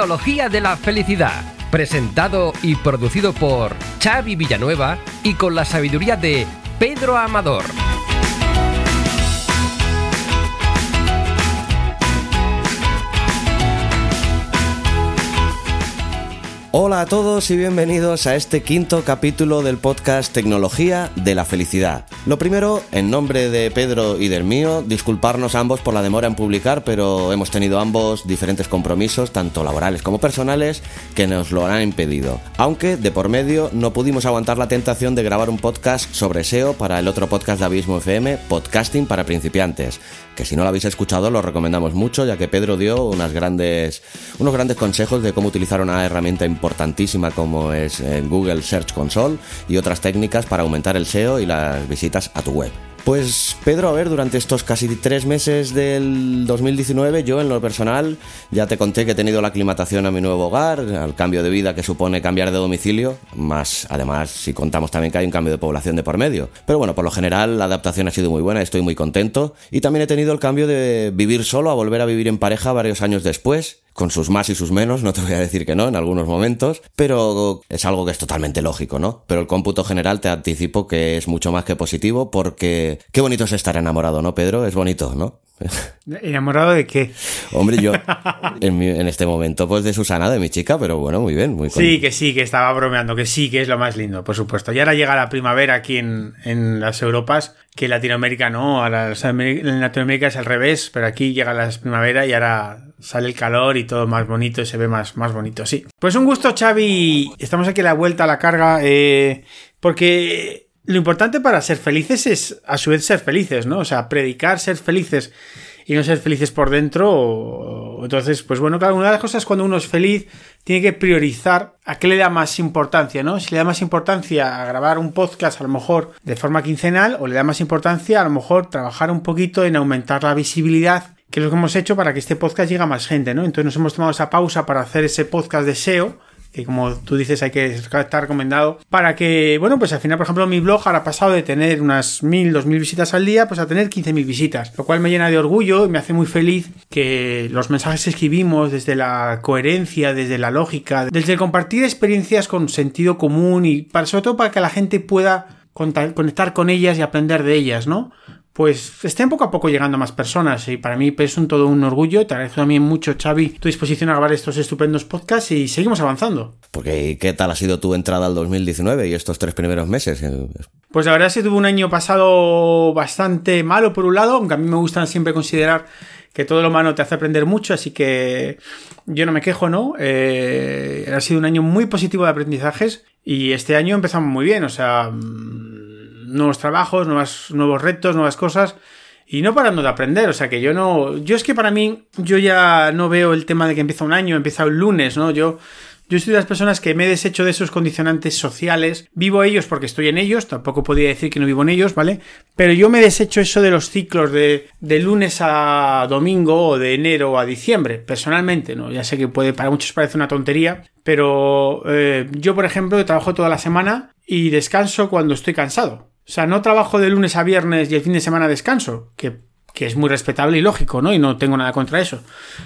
Tecnología de la Felicidad, presentado y producido por Xavi Villanueva y con la sabiduría de Pedro Amador. Hola a todos y bienvenidos a este quinto capítulo del podcast Tecnología de la Felicidad. Lo primero, en nombre de Pedro y del mío, disculparnos ambos por la demora en publicar, pero hemos tenido ambos diferentes compromisos, tanto laborales como personales, que nos lo han impedido. Aunque, de por medio, no pudimos aguantar la tentación de grabar un podcast sobre SEO para el otro podcast de Abismo FM, Podcasting para principiantes, que si no lo habéis escuchado lo recomendamos mucho, ya que Pedro dio grandes, unos grandes consejos de cómo utilizar una herramienta importantísima como es Google Search Console y otras técnicas para aumentar el SEO y las visitas a tu web. Pues Pedro, a ver, durante estos casi tres meses del 2019 yo en lo personal ya te conté que he tenido la aclimatación a mi nuevo hogar, al cambio de vida que supone cambiar de domicilio, más además si contamos también que hay un cambio de población de por medio. Pero bueno, por lo general la adaptación ha sido muy buena, estoy muy contento y también he tenido el cambio de vivir solo a volver a vivir en pareja varios años después con sus más y sus menos, no te voy a decir que no en algunos momentos, pero es algo que es totalmente lógico, ¿no? Pero el cómputo general te anticipo que es mucho más que positivo porque qué bonito es estar enamorado, ¿no, Pedro? Es bonito, ¿no? ¿Enamorado de qué? Hombre, yo en, en, este momento, pues de Susana, de mi chica, pero bueno, muy bien, muy Sí, que sí, que estaba bromeando, que sí, que es lo más lindo, por supuesto. Y ahora llega la primavera aquí en, en las Europas, que Latinoamérica no, ahora en Latinoamérica es al revés, pero aquí llega la primavera y ahora sale el calor y todo más bonito y se ve más, más bonito, sí. Pues un gusto, Xavi. Estamos aquí a la vuelta a la carga, eh, porque lo importante para ser felices es a su vez ser felices, ¿no? O sea, predicar ser felices y no ser felices por dentro. Entonces, pues bueno, claro, una de las cosas cuando uno es feliz tiene que priorizar a qué le da más importancia, ¿no? Si le da más importancia a grabar un podcast a lo mejor de forma quincenal o le da más importancia a lo mejor trabajar un poquito en aumentar la visibilidad que es lo que hemos hecho para que este podcast llegue a más gente, ¿no? Entonces nos hemos tomado esa pausa para hacer ese podcast de SEO que como tú dices hay que estar recomendado para que, bueno, pues al final, por ejemplo, mi blog ahora ha pasado de tener unas mil, dos mil visitas al día, pues a tener 15.000 visitas, lo cual me llena de orgullo y me hace muy feliz que los mensajes que escribimos desde la coherencia, desde la lógica, desde compartir experiencias con sentido común y para, sobre todo para que la gente pueda conectar con ellas y aprender de ellas, ¿no? Pues estén poco a poco llegando a más personas y para mí es un todo un orgullo. Te agradezco también mucho, Xavi, tu disposición a grabar estos estupendos podcasts y seguimos avanzando. Porque, ¿qué tal ha sido tu entrada al 2019 y estos tres primeros meses? Pues la verdad es que tuve un año pasado bastante malo por un lado, aunque a mí me gusta siempre considerar que todo lo malo te hace aprender mucho, así que yo no me quejo, ¿no? Eh, ha sido un año muy positivo de aprendizajes y este año empezamos muy bien, o sea nuevos trabajos, nuevos retos, nuevas cosas y no parando de aprender. O sea que yo no. Yo es que para mí, yo ya no veo el tema de que empieza un año, empieza un lunes, ¿no? Yo. Yo soy de las personas que me he deshecho de esos condicionantes sociales. Vivo ellos porque estoy en ellos, tampoco podría decir que no vivo en ellos, ¿vale? Pero yo me he deshecho eso de los ciclos de, de lunes a domingo o de enero a diciembre, personalmente, ¿no? Ya sé que puede, para muchos parece una tontería, pero eh, yo, por ejemplo, trabajo toda la semana y descanso cuando estoy cansado. O sea, no trabajo de lunes a viernes y el fin de semana descanso, que, es muy respetable y lógico, ¿no? Y no tengo nada contra eso.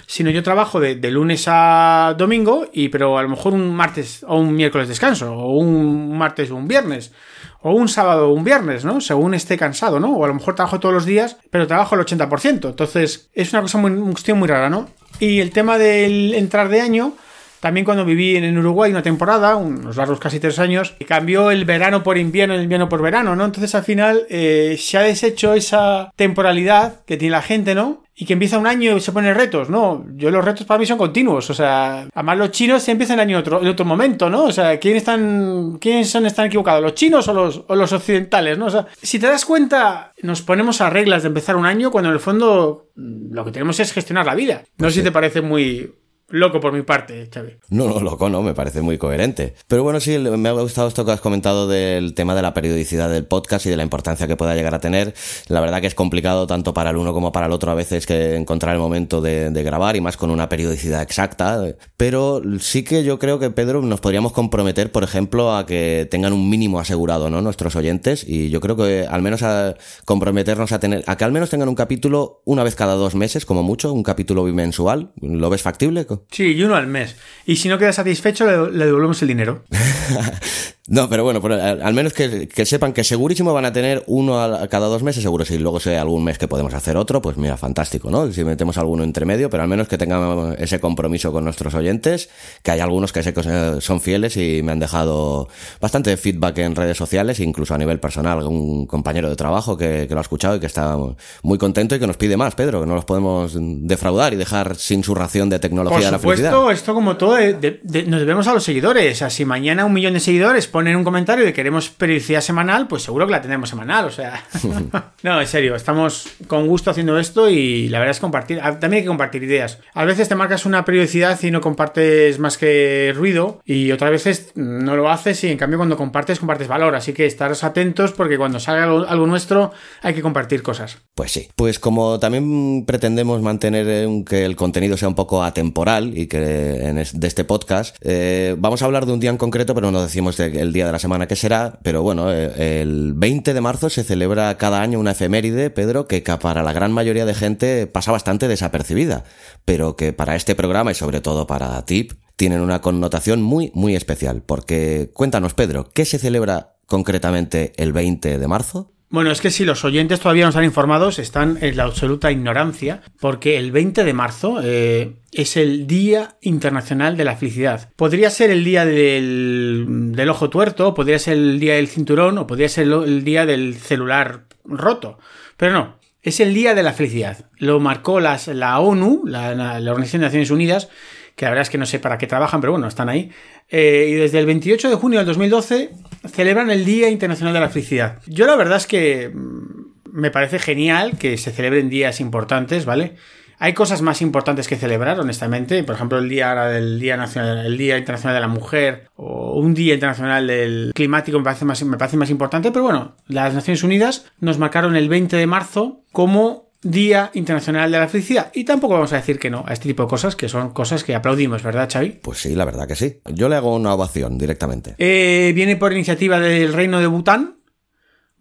Sino yo trabajo de, lunes a domingo, y pero a lo mejor un martes o un miércoles descanso, o un martes o un viernes, o un sábado o un viernes, ¿no? Según esté cansado, ¿no? O a lo mejor trabajo todos los días, pero trabajo el 80%. Entonces, es una cosa muy, una cuestión muy rara, ¿no? Y el tema del entrar de año, también cuando viví en Uruguay una temporada, unos largos casi tres años, cambió el verano por invierno y el invierno por verano, ¿no? Entonces al final eh, se ha deshecho esa temporalidad que tiene la gente, ¿no? y que empieza un año y se ponen retos, ¿no? Yo los retos para mí son continuos, o sea, además los chinos se empiezan el año otro, en otro momento, ¿no? O sea, ¿quiénes están, quiénes están equivocados? ¿Los chinos o los, o los occidentales, ¿no? O sea, si te das cuenta, nos ponemos a reglas de empezar un año cuando en el fondo lo que tenemos es gestionar la vida. No sé si te parece muy, Loco por mi parte, Xavi. No, no, loco no, me parece muy coherente. Pero bueno, sí, me ha gustado esto que has comentado del tema de la periodicidad del podcast y de la importancia que pueda llegar a tener. La verdad que es complicado tanto para el uno como para el otro a veces que encontrar el momento de, grabar y más con una periodicidad exacta. Pero sí que yo creo que, Pedro, nos podríamos comprometer, por ejemplo, a que tengan un mínimo asegurado, ¿no? Nuestros oyentes. Y yo creo que al menos a comprometernos a tener, a que al menos tengan un capítulo una vez cada dos meses, como mucho, un capítulo bimensual. ¿Lo ves factible? Sí, y uno al mes. Y si no queda satisfecho, le, le devolvemos el dinero. No, pero bueno, pero al, menos que, que sepan que segurísimo van a tener uno a, cada dos meses, seguro si luego sea algún mes que podemos hacer otro, pues mira, fantástico, ¿no? Si metemos alguno entre medio, pero al menos que tengan ese compromiso con nuestros oyentes, que hay algunos que sé que eh, son fieles y me han dejado bastante feedback en redes sociales, incluso a nivel personal, un compañero de trabajo que, que lo ha escuchado y que está muy contento y que nos pide más, Pedro, que no los podemos defraudar y dejar sin su ración de tecnología Por de la felicidad. supuesto, esto como todo, de- de- de- nos debemos a los seguidores. O sea, si mañana un millón de seguidores ponen un comentario de que queremos periodicidad semanal, pues seguro que la tendremos semanal. O sea, no, en serio, estamos con gusto haciendo esto y la verdad es compartir. ah, También hay que compartir ideas. A veces te marcas una periodicidad y no compartes más que ruido, y otras veces no lo haces y en cambio cuando compartes, compartes valor. Así que estaros atentos porque cuando salga algo, algo nuestro hay que compartir cosas. Pues sí. Pues como también pretendemos mantener eh, que el contenido sea un poco atemporal y que en es- de este podcast, eh, vamos a hablar de un día en concreto, pero no decimos de- el día de la semana que será. Pero bueno, eh, el 20 de marzo se celebra cada año una efeméride, Pedro, que para la gran mayoría de gente pasa bastante desapercibida, pero que para este programa y sobre todo para TIP tienen una connotación muy, muy especial. Porque cuéntanos, Pedro, ¿qué se celebra concretamente el 20 de marzo? Bueno, es que si los oyentes todavía no están informados, están en la absoluta ignorancia, porque el 20 de marzo eh, es el Día Internacional de la Felicidad. Podría ser el día del, ojo tuerto, podría ser el día del cinturón, o podría ser el día del celular roto, pero no. Es el Día de la Felicidad. Lo marcó las- la ONU, la Organización de Naciones Unidas, que la verdad es que no sé para qué trabajan, pero bueno, están ahí. Eh, y desde el 28 de junio del 2012 celebran el Día Internacional de la Felicidad. Yo la verdad es que mm, me parece genial que se celebren días importantes, ¿vale? Hay cosas más importantes que celebrar, honestamente. Por ejemplo, el día del Día Nacional, el Día Internacional de la Mujer o un Día Internacional del Climático más, me parece más importante. Pero bueno, las Naciones Unidas nos marcaron el 20 de marzo como Día Internacional de la Felicidad. Y tampoco vamos a decir que no a este tipo de cosas, que son cosas que aplaudimos, ¿verdad, Xavi? Pues sí, la verdad que sí. Yo le hago una ovación directamente. Eh, viene por iniciativa del Reino de Bután.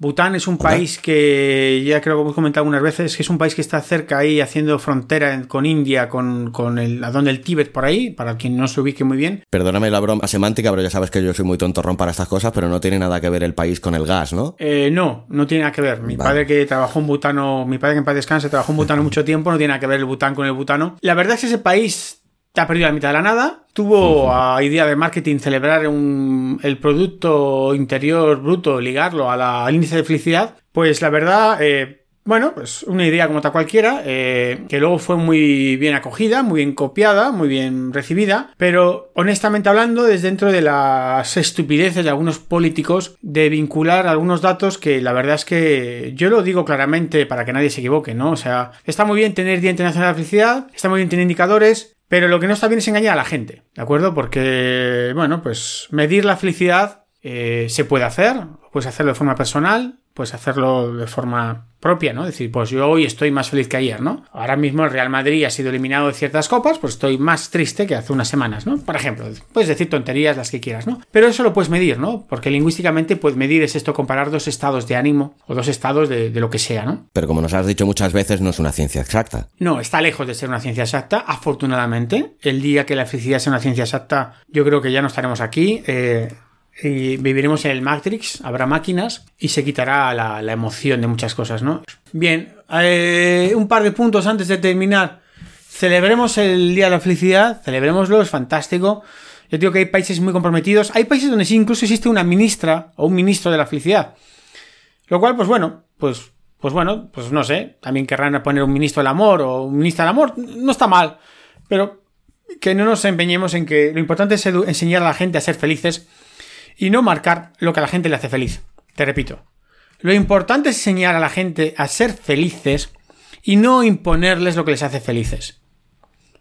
Bután es un Hola. país que ya creo que hemos comentado algunas veces, que es un país que está cerca ahí haciendo frontera con India, con, con el donde el Tíbet por ahí, para quien no se ubique muy bien. Perdóname la broma semántica, pero ya sabes que yo soy muy tontorrón para estas cosas, pero no tiene nada que ver el país con el gas, ¿no? Eh, no, no tiene nada que ver. Mi Vale. padre que trabajó en Butano, mi padre que en paz descanse, trabajó en Butano mucho tiempo, no tiene nada que ver el Bután con el Butano. La verdad es que ese país ha perdido la mitad de la nada. Tuvo a idea de marketing celebrar un- el Producto Interior Bruto, ligarlo a la- al índice de felicidad. Pues la verdad, eh, bueno, pues una idea como tal cualquiera, eh, que luego fue muy bien acogida, muy bien copiada, muy bien recibida, pero honestamente hablando, desde dentro de las estupideces de algunos políticos de vincular algunos datos que la verdad es que yo lo digo claramente para que nadie se equivoque, ¿no? O sea, está muy bien tener Día Internacional de la Felicidad, está muy bien tener indicadores, pero lo que no está bien es engañar a la gente, ¿de acuerdo? Porque, bueno, pues medir la felicidad eh, se puede hacer, puedes hacerlo de forma personal, puedes hacerlo de forma propia, ¿no? Decir, pues yo hoy estoy más feliz que ayer, ¿no? Ahora mismo el Real Madrid ha sido eliminado de ciertas copas, pues estoy más triste que hace unas semanas, ¿no? Por ejemplo, puedes decir tonterías las que quieras, ¿no? Pero eso lo puedes medir, ¿no? Porque lingüísticamente, pues medir es esto, comparar dos estados de ánimo o dos estados de, de lo que sea, ¿no? Pero como nos has dicho muchas veces, no es una ciencia exacta. No, está lejos de ser una ciencia exacta, afortunadamente. El día que la felicidad sea una ciencia exacta, yo creo que ya no estaremos aquí. eh, y viviremos en el Matrix, habrá máquinas y se quitará la, emoción de muchas cosas, ¿no? Bien, eh, un par de puntos antes de terminar. Celebremos el Día de la Felicidad, celebrémoslo, es fantástico. Yo digo que hay países muy comprometidos. Hay países donde sí incluso existe una ministra o un ministro de la felicidad. Lo cual, pues bueno, pues, pues bueno, pues no sé. También querrán poner un ministro del amor o un ministro del amor. No está mal. Pero que no nos empeñemos en que lo importante es enseñar a la gente a ser felices y no marcar lo que a la gente le hace feliz. Te repito. Lo importante es enseñar a la gente a ser felices y no imponerles lo que les hace felices.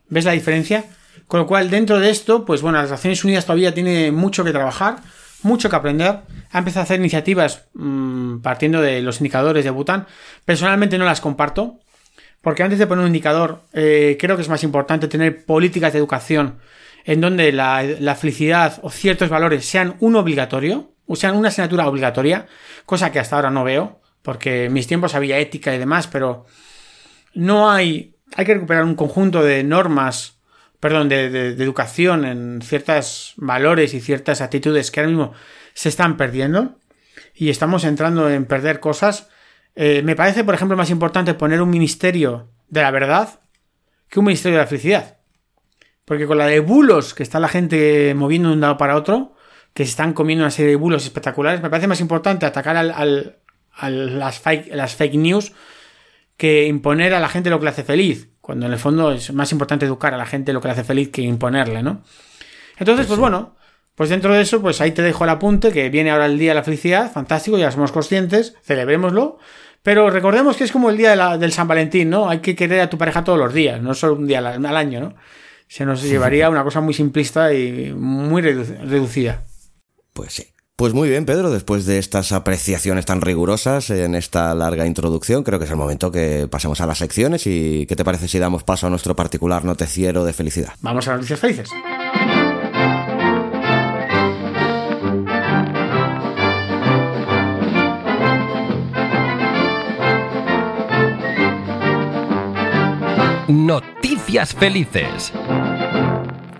¿Ves la diferencia? Con lo cual, dentro de esto, pues bueno, las Naciones Unidas todavía tiene mucho que trabajar, mucho que aprender. Ha empezado a hacer iniciativas mmm, partiendo de los indicadores de Bután. Personalmente no las comparto, porque antes de poner un indicador, eh, creo que es más importante tener políticas de educación en donde la, felicidad o ciertos valores sean un obligatorio, o sean una asignatura obligatoria, cosa que hasta ahora no veo, porque en mis tiempos había ética y demás, pero no hay, hay que recuperar un conjunto de normas perdón, de, de, educación en ciertos valores y ciertas actitudes que ahora mismo se están perdiendo y estamos entrando en perder cosas. Eh, me parece, por ejemplo, más importante poner un ministerio de la verdad que un ministerio de la felicidad. Porque con la de bulos que está la gente moviendo de un lado para otro, que se están comiendo una serie de bulos espectaculares, me parece más importante atacar al, a las, fake, las fake news que imponer a la gente lo que le hace feliz. Cuando en el fondo es más importante educar a la gente lo que le hace feliz que imponerle, ¿no? Entonces, pues, pues bueno, pues dentro de eso, pues ahí te dejo el apunte que viene ahora el día de la felicidad, fantástico, ya somos conscientes, celebrémoslo. Pero recordemos que es como el día del San Valentín, ¿no? Hay que querer a tu pareja todos los días, no solo un día al, año, ¿no? Se nos llevaría una cosa muy simplista y muy reducida. Pues sí. Pues muy bien, Pedro, después de estas apreciaciones tan rigurosas en esta larga introducción, creo que es el momento que pasemos a las secciones y ¿qué te parece si damos paso a nuestro particular noticiero de felicidad? Vamos a las noticias felices. Noticias felices.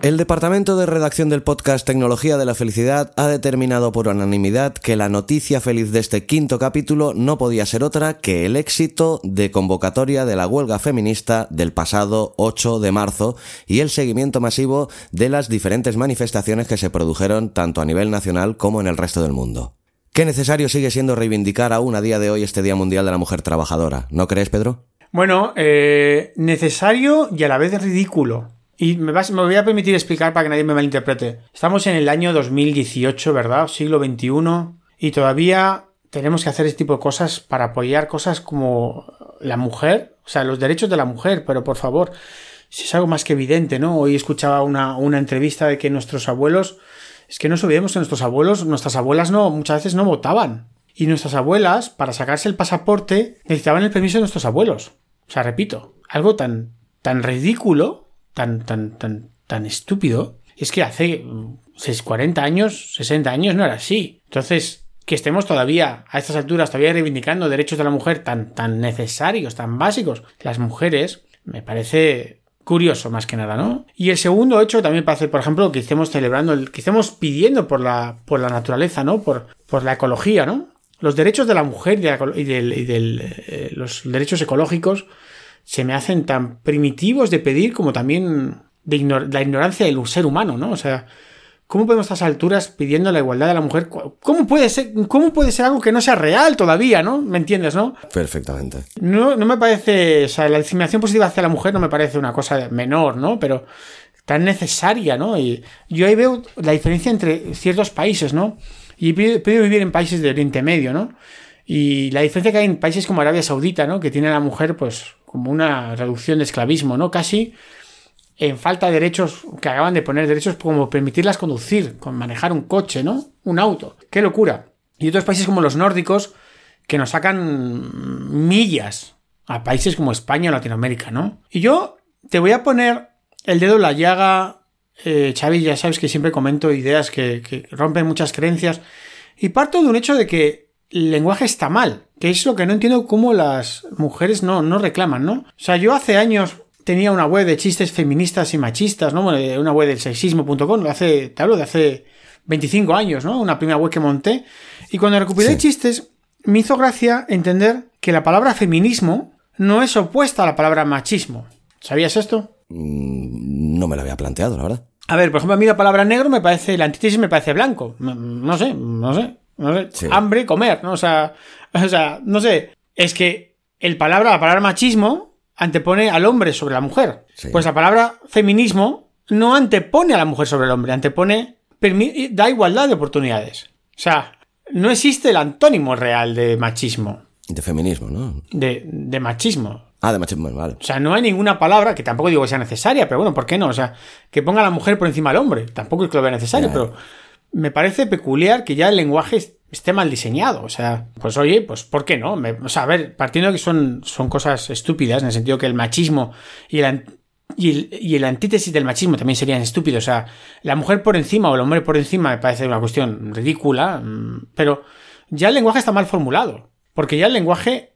El departamento de redacción del podcast Tecnología de la Felicidad ha determinado por unanimidad que la noticia feliz de este quinto capítulo no podía ser otra que el éxito de convocatoria de la huelga feminista del pasado 8 de marzo y el seguimiento masivo de las diferentes manifestaciones que se produjeron tanto a nivel nacional como en el resto del mundo. Qué necesario sigue siendo reivindicar aún a día de hoy este Día Mundial de la Mujer Trabajadora, ¿no crees, Pedro? Bueno, eh, necesario y a la vez ridículo. Y me, me, voy a permitir explicar para que nadie me malinterprete. Estamos en el año 2018, ¿verdad? Siglo XXI. Y todavía tenemos que hacer este tipo de cosas para apoyar cosas como la mujer, o sea, los derechos de la mujer, pero por favor, si es algo más que evidente, ¿no? Hoy escuchaba una, una entrevista de que nuestros abuelos, es que no nos olvidemos que nuestros abuelos, nuestras abuelas no, muchas veces no votaban. Y nuestras abuelas, para sacarse el pasaporte, necesitaban el permiso de nuestros abuelos. O sea, repito, algo tan, tan ridículo tan, tan, tan, tan estúpido es que hace 40 mm, años, 60 años no era así. Entonces, que estemos todavía a estas alturas todavía reivindicando derechos de la mujer tan, tan necesarios, tan básicos, las mujeres, me parece curioso más que nada, ¿no? Y el segundo hecho también parece, por ejemplo, que estemos celebrando, el, que estemos pidiendo por la, por la naturaleza, ¿no? Por, por la ecología, ¿no? Los derechos de la mujer y, de, eh, los derechos ecológicos se me hacen tan primitivos de pedir como también de la ignorancia del ser humano, ¿no? O sea, ¿cómo podemos a estas alturas pidiendo la igualdad de la mujer? ¿Cómo puede ser, cómo puede ser algo que no sea real todavía, ¿no? ¿Me entiendes, no? Perfectamente. No, no me parece, o sea, la discriminación positiva hacia la mujer no me parece una cosa menor, ¿no? Pero tan necesaria, ¿no? Y yo ahí veo la diferencia entre ciertos países, ¿no? Y he podido vivir en países de Oriente Medio, ¿no? Y la diferencia que hay en países como Arabia Saudita, ¿no? Que tiene a la mujer, pues, como una reducción de esclavismo, ¿no? Casi en falta de derechos, que acaban de poner derechos como permitirlas conducir, con manejar un coche, ¿no? Un auto. ¡Qué locura! Y otros países como los nórdicos, que nos sacan millas a países como España o Latinoamérica, ¿no? Y yo te voy a poner el dedo en la llaga, eh, Xavi, ya sabes que siempre comento ideas que, que rompen muchas creencias, y parto de un hecho de que el lenguaje está mal, que es lo que no entiendo cómo las mujeres no, no reclaman, ¿no? O sea, yo hace años tenía una web de chistes feministas y machistas, ¿no? Una web del sexismo.com, hace, te hablo de hace 25 años, ¿no? Una primera web que monté. Y cuando recuperé chistes, me hizo gracia entender que la palabra feminismo no es opuesta a la palabra machismo. ¿Sabías esto? Mm, no me lo había planteado, la verdad. A ver, por ejemplo, a mí la palabra negro me parece, la antítesis me parece blanco. No sé, no sé. No sé, hambre, comer, ¿no? O sea, o sea, no sé. Es que el palabra, la palabra machismo antepone al hombre sobre la mujer. Pues la palabra feminismo no antepone a la mujer sobre el hombre, antepone, da igualdad de oportunidades. O sea, no existe el antónimo real de machismo. De feminismo, ¿no? De, de machismo. Ah, de machismo, vale. O sea, no hay ninguna palabra, que tampoco digo que sea necesaria, pero bueno, ¿por qué no? O sea, que ponga a la mujer por encima del hombre. Tampoco es que lo vea necesario, pero me parece peculiar que ya el lenguaje esté mal diseñado. O sea, pues oye, pues ¿por qué no? o sea, a ver, partiendo de que son, son cosas estúpidas, en el sentido que el machismo y el, y el, antítesis del machismo también serían estúpidos. O sea, la mujer por encima o el hombre por encima me parece una cuestión ridícula, mm, pero ya el lenguaje está mal formulado. Porque ya el lenguaje,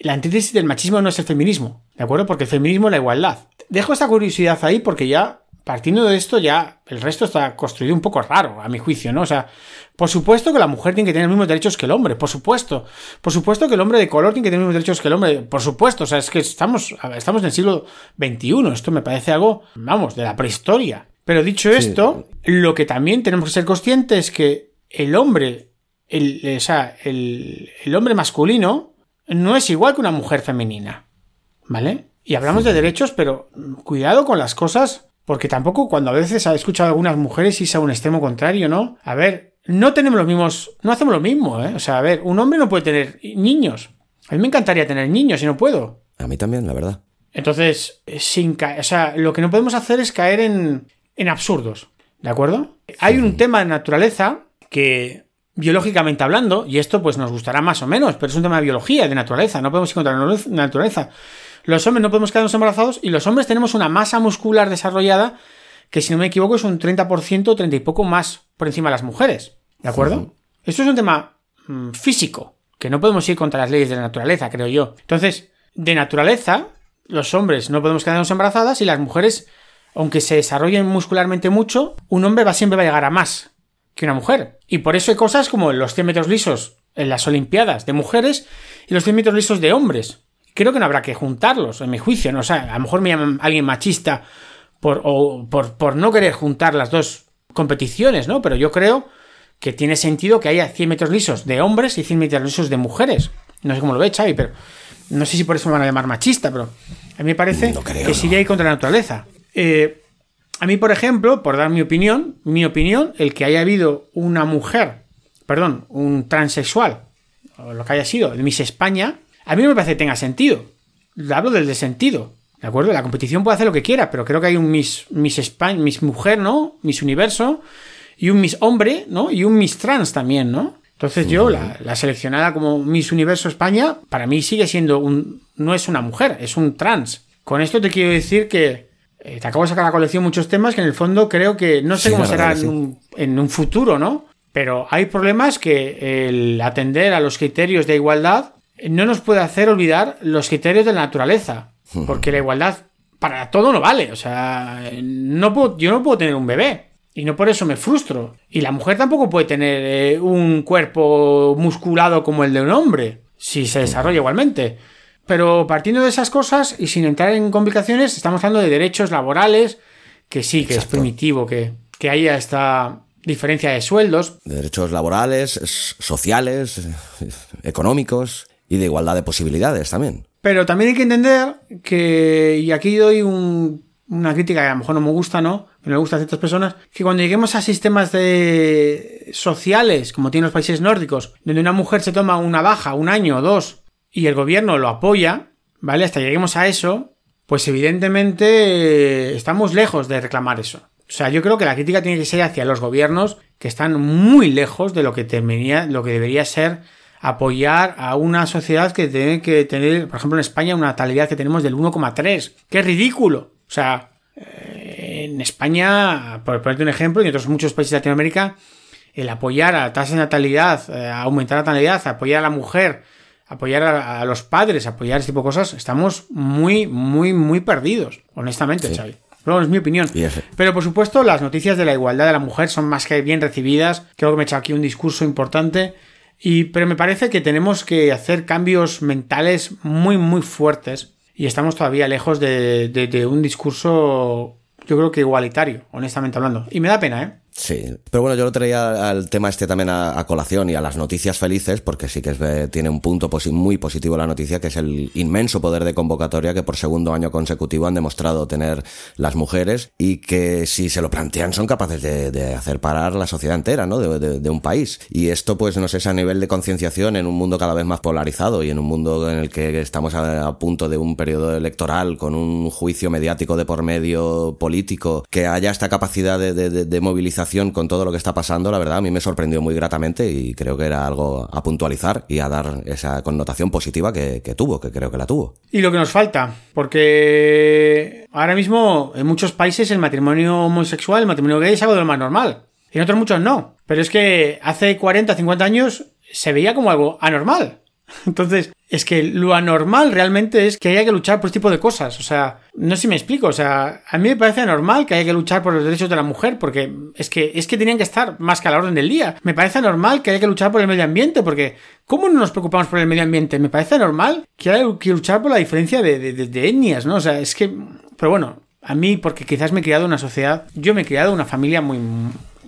la antítesis del machismo no es el feminismo, ¿de acuerdo? Porque el feminismo es la igualdad. Dejo esta curiosidad ahí porque ya partiendo de esto ya el resto está construido un poco raro, a mi juicio, ¿no? O sea, por supuesto que la mujer tiene que tener los mismos derechos que el hombre, por supuesto. Por supuesto que el hombre de color tiene que tener los mismos derechos que el hombre, por supuesto. O sea, es que estamos, estamos en el siglo XXI, esto me parece algo, vamos, de la prehistoria. Pero dicho esto, lo que también tenemos que ser conscientes es que el hombre, el, o sea, el, el hombre masculino no es igual que una mujer femenina, ¿vale? Y hablamos de derechos, pero cuidado con las cosas porque tampoco cuando a veces he escuchado a algunas mujeres irse a un extremo contrario, ¿no? A ver, no tenemos los mismos, no hacemos lo mismo, ¿eh? O sea, a ver, un hombre no puede tener niños. A mí me encantaría tener niños y no puedo. A mí también, la verdad. Entonces, sin o sea, lo que no podemos hacer es caer en, en absurdos, ¿de acuerdo? Hay un tema de naturaleza que biológicamente hablando, y esto pues nos gustará más o menos, pero es un tema de biología, de naturaleza, no podemos ir contra la naturaleza. Los hombres no podemos quedarnos embarazados y los hombres tenemos una masa muscular desarrollada que, si no me equivoco, es un 30%, 30 y poco más por encima de las mujeres. ¿De acuerdo? Esto es un tema mm, físico, que no podemos ir contra las leyes de la naturaleza, creo yo. Entonces, de naturaleza, los hombres no podemos quedarnos embarazadas y las mujeres, aunque se desarrollen muscularmente mucho, un hombre va siempre va a llegar a más que una mujer. Y por eso hay cosas como los 100 metros lisos en las Olimpiadas de mujeres y los 100 metros lisos de hombres creo que no habrá que juntarlos, en mi juicio. ¿no? O sea, a lo mejor me llaman alguien machista por, o, por, por no querer juntar las dos competiciones, ¿no? Pero yo creo que tiene sentido que haya 100 metros lisos de hombres y 100 metros lisos de mujeres. No sé cómo lo ve, Xavi, pero no sé si por eso me van a llamar machista, pero a mí me parece que sigue ahí contra la naturaleza. Eh, a mí, por ejemplo, por dar mi opinión, mi opinión, el que haya habido una mujer, perdón, un transexual, o lo que haya sido, de Miss España, a mí no me parece que tenga sentido. Hablo del desentido. ¿De acuerdo? La competición puede hacer lo que quiera, pero creo que hay un Miss, Miss España, Miss Mujer, ¿no? Miss Universo, y un Miss Hombre, ¿no? Y un Miss Trans también, ¿no? Entonces yo, la, seleccionada como Miss Universo España, para mí sigue siendo un... no es una mujer, es un trans. Con esto te quiero decir que te acabo de sacar a la colección muchos temas que en el fondo creo que no sé cómo será en, un, en un futuro, ¿no? Pero hay problemas que el atender a los criterios de igualdad no nos puede hacer olvidar los criterios de la naturaleza, porque la igualdad para todo no vale, o sea, no puedo, yo no puedo tener un bebé. Y no por eso me frustro. Y la mujer tampoco puede tener eh, un cuerpo musculado como el de un hombre, si se desarrolla igualmente. Pero partiendo de esas cosas y sin entrar en complicaciones, estamos hablando de derechos laborales, que sí, que es primitivo que, que haya esta diferencia de sueldos. De derechos laborales, sociales, económicos y de igualdad de posibilidades también. Pero también hay que entender que, y aquí doy una crítica que a lo mejor no me gusta, ¿no? No me gusta a ciertas personas, que cuando lleguemos a sistemas de sociales, como tienen los países nórdicos, donde una mujer se toma una baja, un año o dos, y el gobierno lo apoya, ¿vale? Hasta lleguemos a eso, pues evidentemente estamos lejos de reclamar eso. O sea, yo creo que la crítica tiene que ser hacia los gobiernos que están muy lejos de lo que, lo que debería ser apoyar a una sociedad que tiene que tener, por ejemplo, en España, una natalidad que tenemos del 1,3. ¡Qué ridículo! O sea, eh, en España, por ponerte un ejemplo, y en otros muchos países de Latinoamérica, el apoyar a la tasa de natalidad, eh, aumentar la natalidad, apoyar a la mujer, apoyar a, los padres, apoyar este tipo de cosas, estamos muy, muy, muy perdidos, honestamente, Xavi. es mi opinión. Pero por supuesto, las noticias de la igualdad de la mujer son más que bien recibidas. Creo que me he hecho aquí un discurso importante y, pero me parece que tenemos que hacer cambios mentales muy, muy fuertes. Y estamos todavía lejos de, de un discurso, yo creo que igualitario, honestamente hablando. Y me da pena, ¿eh? Sí, pero bueno, yo lo traía al tema este también a, colación y a las noticias felices, porque sí que tiene un punto muy positivo la noticia, que es el inmenso poder de convocatoria que por segundo año consecutivo han demostrado tener las mujeres y que si se lo plantean son capaces de, hacer parar la sociedad entera, ¿no? De, un país. Y esto, pues, no sé, es a nivel de concienciación en un mundo cada vez más polarizado y en un mundo en el que estamos a punto de un periodo electoral con un juicio mediático de por medio político, que haya esta capacidad de movilización con todo lo que está pasando, la verdad, a mí me sorprendió muy gratamente y creo que era algo a puntualizar y a dar esa connotación positiva que, tuvo, que creo que la tuvo. Y lo que nos falta, porque ahora mismo en muchos países el matrimonio homosexual, el matrimonio gay es algo de lo más normal. Y en otros muchos no. Pero es que hace 40, 50 años se veía como algo anormal. Entonces, es que lo anormal realmente es que haya que luchar por este tipo de cosas. O sea, no sé si me explico. O sea, a mí me parece anormal que haya que luchar por los derechos de la mujer, porque es que, es que tenían que estar más que a la orden del día. Me parece normal que haya que luchar por el medio ambiente, porque ¿cómo no nos preocupamos por el medio ambiente? Me parece normal que haya que luchar por la diferencia de, de, de etnias, ¿no? O sea, es que. Pero bueno, a mí, porque quizás me he criado en una sociedad. Yo me he criado en una familia muy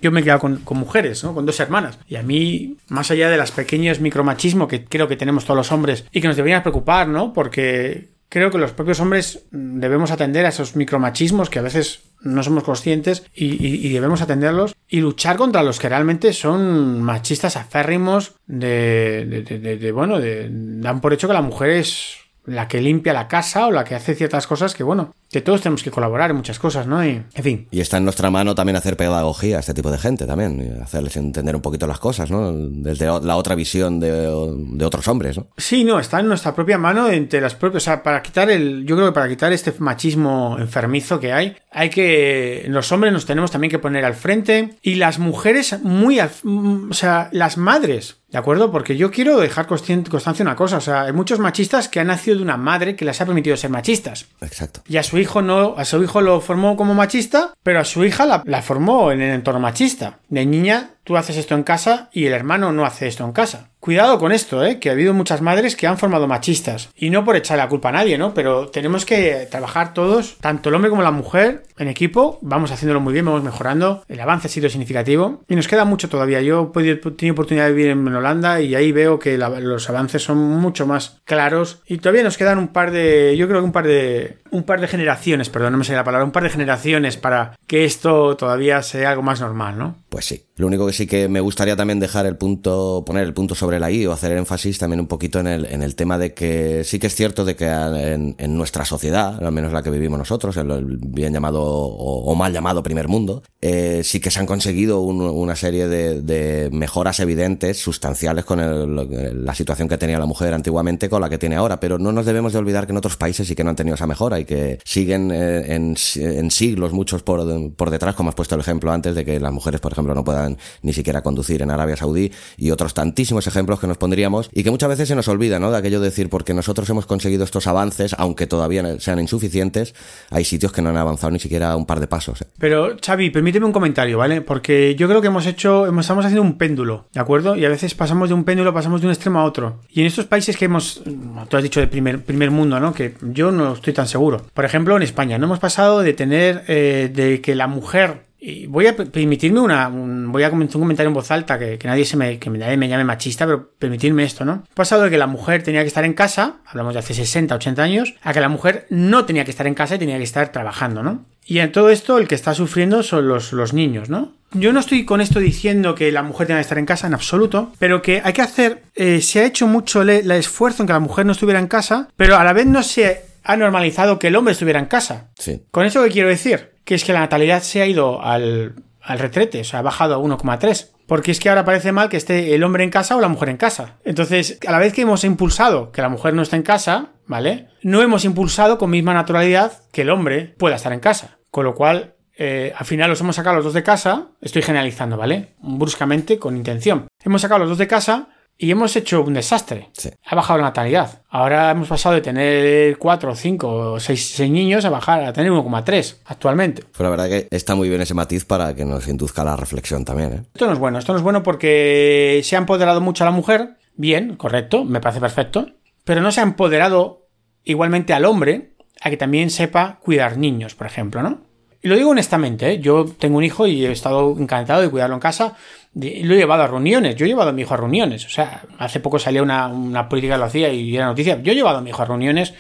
yo me he quedado con, mujeres, ¿no? Con dos hermanas. Y a mí, más allá de los pequeños micromachismos que creo que tenemos todos los hombres y que nos deberían preocupar, ¿no? Porque creo que los propios hombres debemos atender a esos micromachismos que a veces no somos conscientes y, debemos atenderlos y luchar contra los que realmente son machistas aférrimos de, de, de bueno, dan por hecho que la mujer es la que limpia la casa o la que hace ciertas cosas que, bueno, que todos tenemos que colaborar en muchas cosas, ¿no? Y, en fin. Y está en nuestra mano también hacer pedagogía a este tipo de gente también, hacerles entender un poquito las cosas, ¿no? Desde la otra visión de, de, otros hombres, ¿no? Sí, no, está en nuestra propia mano, entre las propias, o sea, para quitar el, yo creo que para quitar este machismo enfermizo que hay, hay que, los hombres nos tenemos también que poner al frente y las mujeres muy, o sea, las madres, ¿De acuerdo? Porque yo quiero dejar constancia una cosa. O sea, hay muchos machistas que han nacido de una madre que les ha permitido ser machistas. Exacto. Y a su hijo no, a su hijo lo formó como machista, pero a su hija la, la formó en el entorno machista. De niña tú haces esto en casa y el hermano no hace esto en casa. Cuidado con esto, ¿eh? que ha habido muchas madres que han formado machistas. Y no por echar la culpa a nadie, ¿no? Pero tenemos que trabajar todos, tanto el hombre como la mujer, en equipo. Vamos haciéndolo muy bien, vamos mejorando. El avance ha sido significativo. Y nos queda mucho todavía. Yo he tenido oportunidad de vivir en Holanda y ahí veo que los avances son mucho más claros. Y todavía nos quedan un par de. Yo creo que un par de. Un par de generaciones, perdón, no me sé la palabra. Un par de generaciones para que esto todavía sea algo más normal, ¿no? Pues sí. Lo único que sí que me gustaría también dejar el punto, poner el punto sobre la I o hacer énfasis también un poquito en el, en el tema de que sí que es cierto de que en, en nuestra sociedad, al menos la que vivimos nosotros, el, bien llamado o, mal llamado primer mundo, eh, sí que se han conseguido una serie de, de, mejoras evidentes, sustanciales con el, la situación que tenía la mujer antiguamente con la que tiene ahora, pero no nos debemos de olvidar que en otros países sí que no han tenido esa mejora y que siguen eh, en, en siglos muchos por, por detrás, como has puesto el ejemplo antes de que las mujeres, por ejemplo, no puedan ni siquiera conducir en Arabia Saudí y otros tantísimos ejemplos que nos pondríamos y que muchas veces se nos olvida, ¿no? De aquello de decir, porque nosotros hemos conseguido estos avances, aunque todavía sean insuficientes, hay sitios que no han avanzado ni siquiera un par de pasos. ¿eh? Pero, Xavi, permíteme un comentario, ¿vale? Porque yo creo que hemos hecho, estamos haciendo un péndulo, ¿de acuerdo? Y a veces pasamos de un péndulo, pasamos de un extremo a otro. Y en estos países que hemos, tú has dicho de primer, primer mundo, ¿no? Que yo no estoy tan seguro. Por ejemplo, en España, no hemos pasado de tener, eh, de que la mujer y voy a permitirme una. voy a comentar un comentario en voz alta que, nadie se me, que me, llame machista, pero permitirme esto, ¿no? He pasado de que la mujer tenía que estar en casa, hablamos de hace 60, 80 años, a que la mujer no tenía que estar en casa y tenía que estar trabajando, ¿no? Y en todo esto el que está sufriendo son los, los niños, ¿no? Yo no estoy con esto diciendo que la mujer tenga que estar en casa en absoluto, pero que hay que hacer. Eh, se ha hecho mucho el esfuerzo en que la mujer no estuviera en casa, pero a la vez no se ha normalizado que el hombre estuviera en casa. Sí. ¿Con eso qué quiero decir? Que es que la natalidad se ha ido al, al retrete, o sea, ha bajado a 1,3. Porque es que ahora parece mal que esté el hombre en casa o la mujer en casa. Entonces, a la vez que hemos impulsado que la mujer no está en casa, ¿vale? No hemos impulsado con misma naturalidad que el hombre pueda estar en casa. Con lo cual, eh, al final los hemos sacado los dos de casa, estoy generalizando, ¿vale? Bruscamente, con intención. Hemos sacado los dos de casa y hemos hecho un desastre. Ha bajado la natalidad. Ahora hemos pasado de tener 4, 5 o 6, niños a bajar a tener 1,3 actualmente. Pues la verdad que está muy bien ese matiz para que nos induzca la reflexión también. ¿eh? Esto no es bueno. Esto no es bueno porque se ha empoderado mucho a la mujer. Bien, correcto, me parece perfecto. Pero no se ha empoderado igualmente al hombre a que también sepa cuidar niños, por ejemplo, ¿no? Y lo digo honestamente, ¿eh? yo tengo un hijo y he estado encantado de cuidarlo en casa. Lo he llevado a reuniones, yo he llevado a mi hijo a reuniones. O sea, hace poco salía una, una política que lo hacía y era noticia. Yo he llevado a mi hijo a reuniones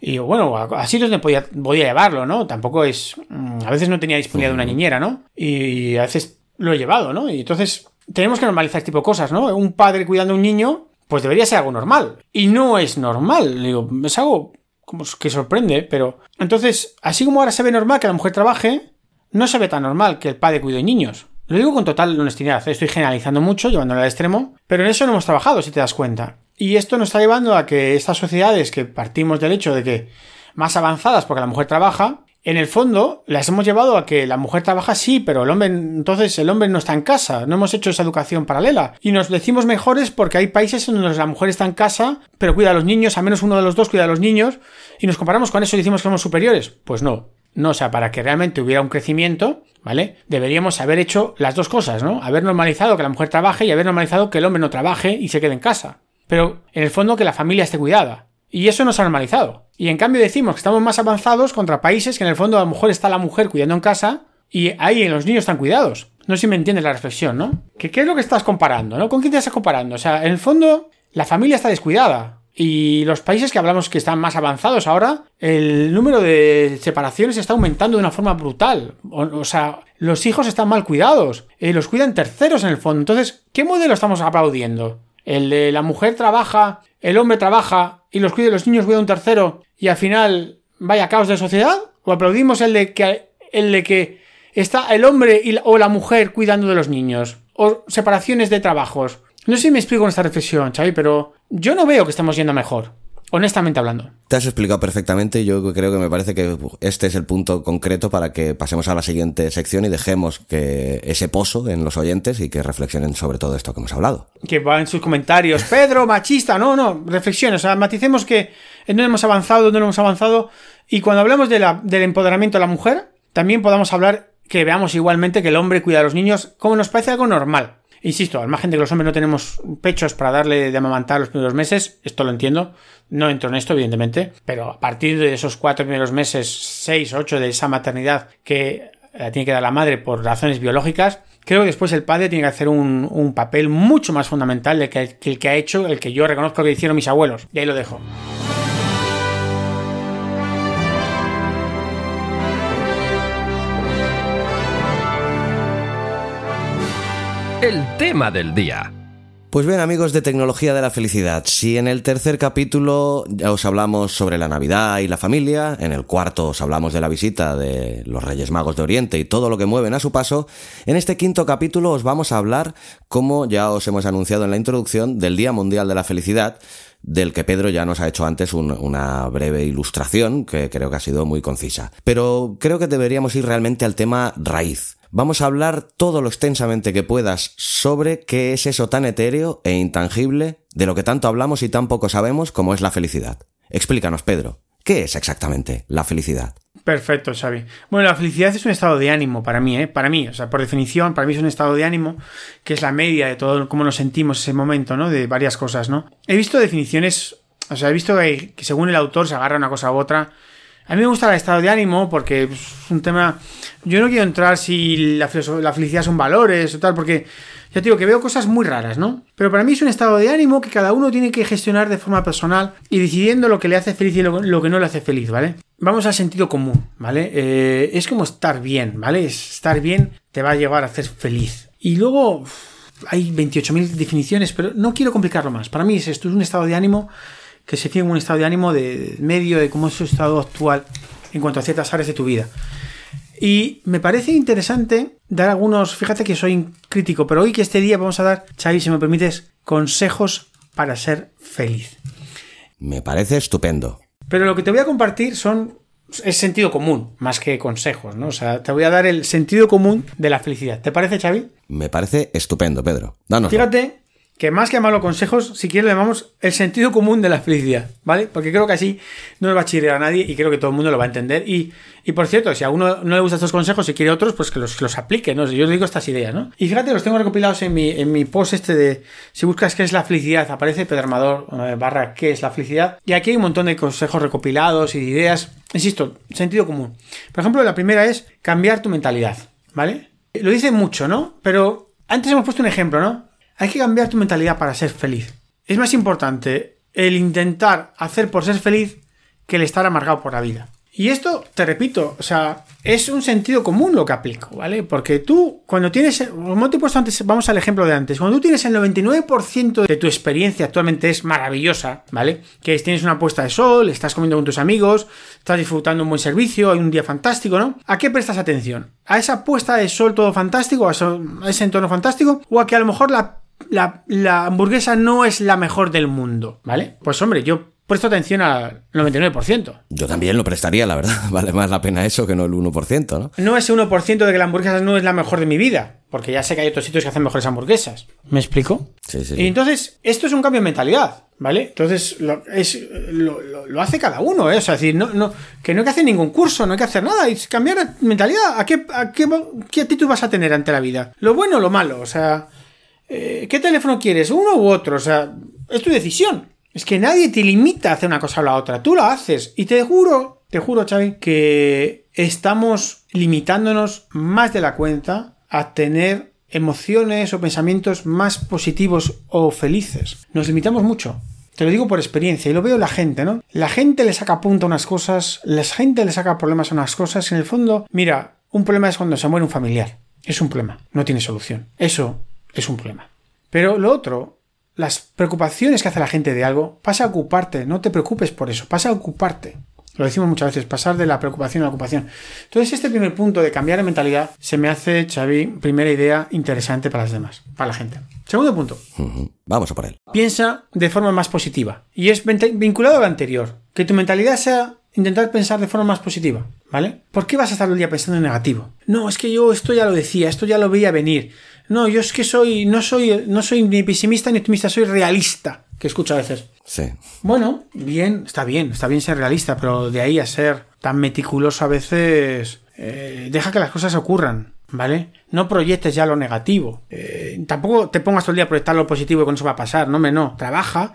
y bueno, así donde podía, podía llevarlo, ¿no? Tampoco es. Mm, a veces no tenía disponibilidad de una niñera, ¿no? Y a veces lo he llevado, ¿no? Y entonces tenemos que normalizar este tipo de cosas, ¿no? Un padre cuidando a un niño, pues debería ser algo normal. Y no es normal. Digo, es algo como que sorprende, pero entonces, así como ahora se ve normal que la mujer trabaje, no se ve tan normal que el padre cuide niños. Lo digo con total honestidad, estoy generalizando mucho, llevándolo al extremo, pero en eso no hemos trabajado, si te das cuenta. Y esto nos está llevando a que estas sociedades que partimos del hecho de que más avanzadas porque la mujer trabaja, en el fondo las hemos llevado a que la mujer trabaja sí, pero el hombre entonces el hombre no está en casa, no hemos hecho esa educación paralela y nos decimos mejores porque hay países en donde la mujer está en casa, pero cuida a los niños, a menos uno de los dos cuida a los niños y nos comparamos con eso y decimos que somos superiores. Pues no, no, o sea, para que realmente hubiera un crecimiento, ¿vale? Deberíamos haber hecho las dos cosas, ¿no? Haber normalizado que la mujer trabaje y haber normalizado que el hombre no trabaje y se quede en casa. Pero en el fondo que la familia esté cuidada. Y eso no se ha normalizado. Y en cambio decimos que estamos más avanzados contra países que en el fondo a lo mejor está la mujer cuidando en casa y ahí los niños están cuidados. No sé si me entiendes la reflexión, ¿no? ¿Qué, ¿Qué es lo que estás comparando, ¿no? ¿Con quién te estás comparando? O sea, en el fondo la familia está descuidada. Y los países que hablamos que están más avanzados ahora, el número de separaciones está aumentando de una forma brutal. O, sea, los hijos están mal cuidados. Eh, los cuidan terceros en el fondo. Entonces, ¿qué modelo estamos aplaudiendo? El de la mujer trabaja, el hombre trabaja y los cuida los niños cuida un tercero y al final vaya caos de sociedad? ¿O aplaudimos el de que, el de que está el hombre o la mujer cuidando de los niños? ¿O separaciones de trabajos? No sé si me explico con esta reflexión, Xavi, pero yo no veo que estemos yendo mejor. Honestamente hablando. Te has explicado perfectamente. Yo creo que me parece que este es el punto concreto para que pasemos a la siguiente sección y dejemos que ese pozo en los oyentes y que reflexionen sobre todo esto que hemos hablado. Que va en sus comentarios, Pedro, machista, no, no, reflexiones, o sea, maticemos que no hemos avanzado, no hemos avanzado. Y cuando hablamos de la, del empoderamiento de la mujer, también podamos hablar que veamos igualmente que el hombre cuida a los niños como nos parece algo normal. Insisto, al margen de que los hombres no tenemos pechos para darle de amamantar los primeros meses, esto lo entiendo, no entro en esto, evidentemente, pero a partir de esos cuatro primeros meses, seis, ocho de esa maternidad que la tiene que dar la madre por razones biológicas, creo que después el padre tiene que hacer un, papel mucho más fundamental que, que el que ha hecho, el que yo reconozco que hicieron mis abuelos. Y ahí lo dejo. El tema del día. Pues bien amigos de Tecnología de la Felicidad, si en el tercer capítulo ya os hablamos sobre la Navidad y la familia, en el cuarto os hablamos de la visita de los Reyes Magos de Oriente y todo lo que mueven a su paso, en este quinto capítulo os vamos a hablar, como ya os hemos anunciado en la introducción, del Día Mundial de la Felicidad, del que Pedro ya nos ha hecho antes una breve ilustración que creo que ha sido muy concisa. Pero creo que deberíamos ir realmente al tema raíz Vamos a hablar todo lo extensamente que puedas sobre qué es eso tan etéreo e intangible de lo que tanto hablamos y tan poco sabemos como es la felicidad. Explícanos, Pedro, ¿qué es exactamente la felicidad? Perfecto, Xavi. Bueno, la felicidad es un estado de ánimo para mí, ¿eh? Para mí, o sea, por definición, para mí es un estado de ánimo que es la media de todo cómo nos sentimos ese momento, ¿no? De varias cosas, ¿no? He visto definiciones, o sea, he visto que, que según el autor se agarra una cosa u otra a mí me gusta el estado de ánimo porque es un tema... Yo no quiero entrar si la, felicidad son valores o tal, porque ya te digo que veo cosas muy raras, ¿no? Pero para mí es un estado de ánimo que cada uno tiene que gestionar de forma personal y decidiendo lo que le hace feliz y lo, que no le hace feliz, ¿vale? Vamos al sentido común, ¿vale? Eh, es como estar bien, ¿vale? Estar bien te va a llevar a ser feliz. Y luego hay 28.000 definiciones, pero no quiero complicarlo más. Para mí es esto, es un estado de ánimo que se en un estado de ánimo de medio de cómo es su estado actual en cuanto a ciertas áreas de tu vida. Y me parece interesante dar algunos, fíjate que soy crítico, pero hoy que este día vamos a dar, Xavi, si me permites, consejos para ser feliz. Me parece estupendo. Pero lo que te voy a compartir son es sentido común, más que consejos, ¿no? O sea, te voy a dar el sentido común de la felicidad. ¿Te parece, Xavi? Me parece estupendo, Pedro. Danos. Fíjate que más que llamarlo consejos, si quieres le llamamos el sentido común de la felicidad, ¿vale? Porque creo que así no le va a chirrear a nadie y creo que todo el mundo lo va a entender. Y, y por cierto, si a uno no le gustan estos consejos y quiere otros, pues que los, los aplique, ¿no? Yo digo estas ideas, ¿no? Y fíjate, los tengo recopilados en mi, en mi post este de si buscas qué es la felicidad, aparece Pedro eh, barra qué es la felicidad. Y aquí hay un montón de consejos recopilados y de ideas. Insisto, sentido común. Por ejemplo, la primera es cambiar tu mentalidad, ¿vale? Lo dice mucho, ¿no? Pero antes hemos puesto un ejemplo, ¿no? Hay que cambiar tu mentalidad para ser feliz. Es más importante el intentar hacer por ser feliz que el estar amargado por la vida. Y esto, te repito, o sea, es un sentido común lo que aplico, ¿vale? Porque tú, cuando tienes, como te he puesto antes, vamos al ejemplo de antes, cuando tú tienes el 99% de tu experiencia actualmente es maravillosa, ¿vale? Que tienes una puesta de sol, estás comiendo con tus amigos, estás disfrutando un buen servicio, hay un día fantástico, ¿no? ¿A qué prestas atención? ¿A esa puesta de sol todo fantástico, a ese entorno fantástico? ¿O a que a lo mejor la la, hamburguesa no es la mejor del mundo, ¿vale? Pues hombre, yo presto atención al 99%. Yo también lo prestaría, la verdad. Vale más la pena eso que no el 1%, ¿no? No ese 1% de que la hamburguesa no es la mejor de mi vida, porque ya sé que hay otros sitios que hacen mejores hamburguesas. ¿Me explico? Sí, sí. Y entonces, esto es un cambio de mentalidad, ¿vale? Entonces, lo, es, lo, lo- lo hace cada uno, ¿eh? O sea, decir, no, no, que no hay que hacer ningún curso, no hay que hacer nada, es cambiar mentalidad. ¿A qué, a qué, qué actitud vas a tener ante la vida? ¿Lo bueno o lo malo? O sea, eh, ¿qué teléfono quieres? ¿Uno u otro? O sea, es tu decisión. Es que nadie te limita a hacer una cosa o la otra, tú la haces. Y te juro, te juro, Xavi, que estamos limitándonos más de la cuenta a tener emociones o pensamientos más positivos o felices. Nos limitamos mucho. Te lo digo por experiencia y lo veo la gente, ¿no? La gente le saca punta a unas cosas, la gente le saca problemas a unas cosas. En el fondo, mira, un problema es cuando se muere un familiar. Es un problema, no tiene solución. Eso es un problema. Pero lo otro, las preocupaciones que hace la gente de algo, pasa a ocuparte, no te preocupes por eso, pasa a ocuparte. Lo decimos muchas veces, pasar de la preocupación a la ocupación. Entonces, este primer punto de cambiar de mentalidad se me hace, Xavi, primera idea interesante para las demás, para la gente. Segundo punto. Vamos a por él. piensa de forma más positiva. Y es vinculado a lo anterior. Que tu mentalidad sea intentar pensar de forma más positiva, ¿vale? ¿Por qué vas a estar el día pensando en negativo? No, es que yo esto ya lo decía, esto ya lo veía venir. No, yo es que soy, no soy, no soy ni pesimista ni optimista, soy realista, que escucho a veces. Sí. Bueno, bien, está bien, está bien ser realista, pero de ahí a ser tan meticuloso a veces, eh, deja que las cosas ocurran, ¿vale? No proyectes ya lo negativo. Eh, tampoco te pongas todo el día a proyectar lo positivo y con eso va a pasar, no, me no. Trabaja,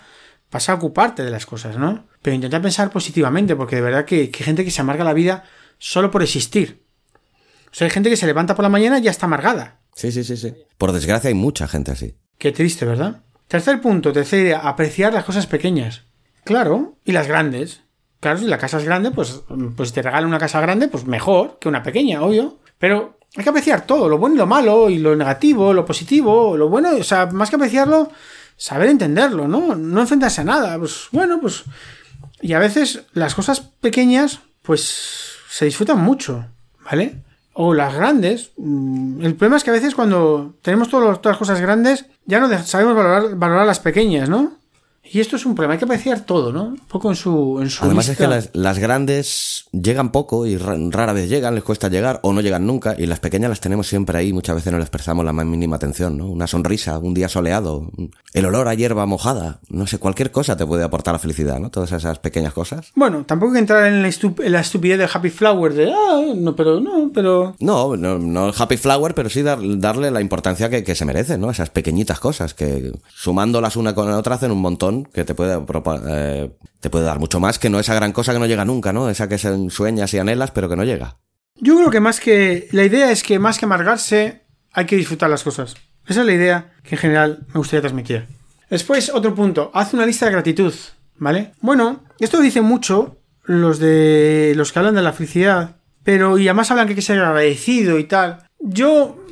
pasa a ocuparte de las cosas, ¿no? Pero intenta pensar positivamente, porque de verdad que, que hay gente que se amarga la vida solo por existir. O sea, hay gente que se levanta por la mañana y ya está amargada. Sí, sí, sí, sí. Por desgracia hay mucha gente así. Qué triste, ¿verdad? Tercer punto, tercera idea, apreciar las cosas pequeñas. Claro, y las grandes. Claro, si la casa es grande, pues, pues te regalan una casa grande, pues mejor que una pequeña, obvio. Pero hay que apreciar todo, lo bueno y lo malo, y lo negativo, lo positivo, lo bueno, o sea, más que apreciarlo, saber entenderlo, ¿no? No enfrentarse a nada. Pues bueno, pues. Y a veces las cosas pequeñas, pues se disfrutan mucho, ¿vale? O las grandes. mm, El problema es que a veces cuando tenemos todas las cosas grandes, ya no sabemos valorar, valorar las pequeñas, ¿no? Y esto es un problema, hay que apreciar todo, ¿no? Un poco en su, en su Además es lista. que las, las grandes llegan poco y ra- rara vez llegan, les cuesta llegar o no llegan nunca y las pequeñas las tenemos siempre ahí, muchas veces no les prestamos la más mínima atención, ¿no? Una sonrisa, un día soleado, el olor a hierba mojada, no sé, cualquier cosa te puede aportar la felicidad, ¿no? Todas esas pequeñas cosas. Bueno, tampoco hay que entrar en la, estup- en la estupidez del Happy Flower de, ah, no, pero no, pero... No, no, no el happy flower, pero sí dar- darle la importancia que, que se merece, ¿no? Esas pequeñitas cosas que sumándolas una con la otra hacen un montón que te puede, eh, te puede dar mucho más que no esa gran cosa que no llega nunca, ¿no? Esa que se sueñas y anhelas pero que no llega. Yo creo que más que... La idea es que más que amargarse, hay que disfrutar las cosas. Esa es la idea que en general me gustaría transmitir. Después, otro punto. Haz una lista de gratitud, ¿vale? Bueno, esto dicen mucho los de... los que hablan de la felicidad, pero y además hablan que hay que ser agradecido y tal. Yo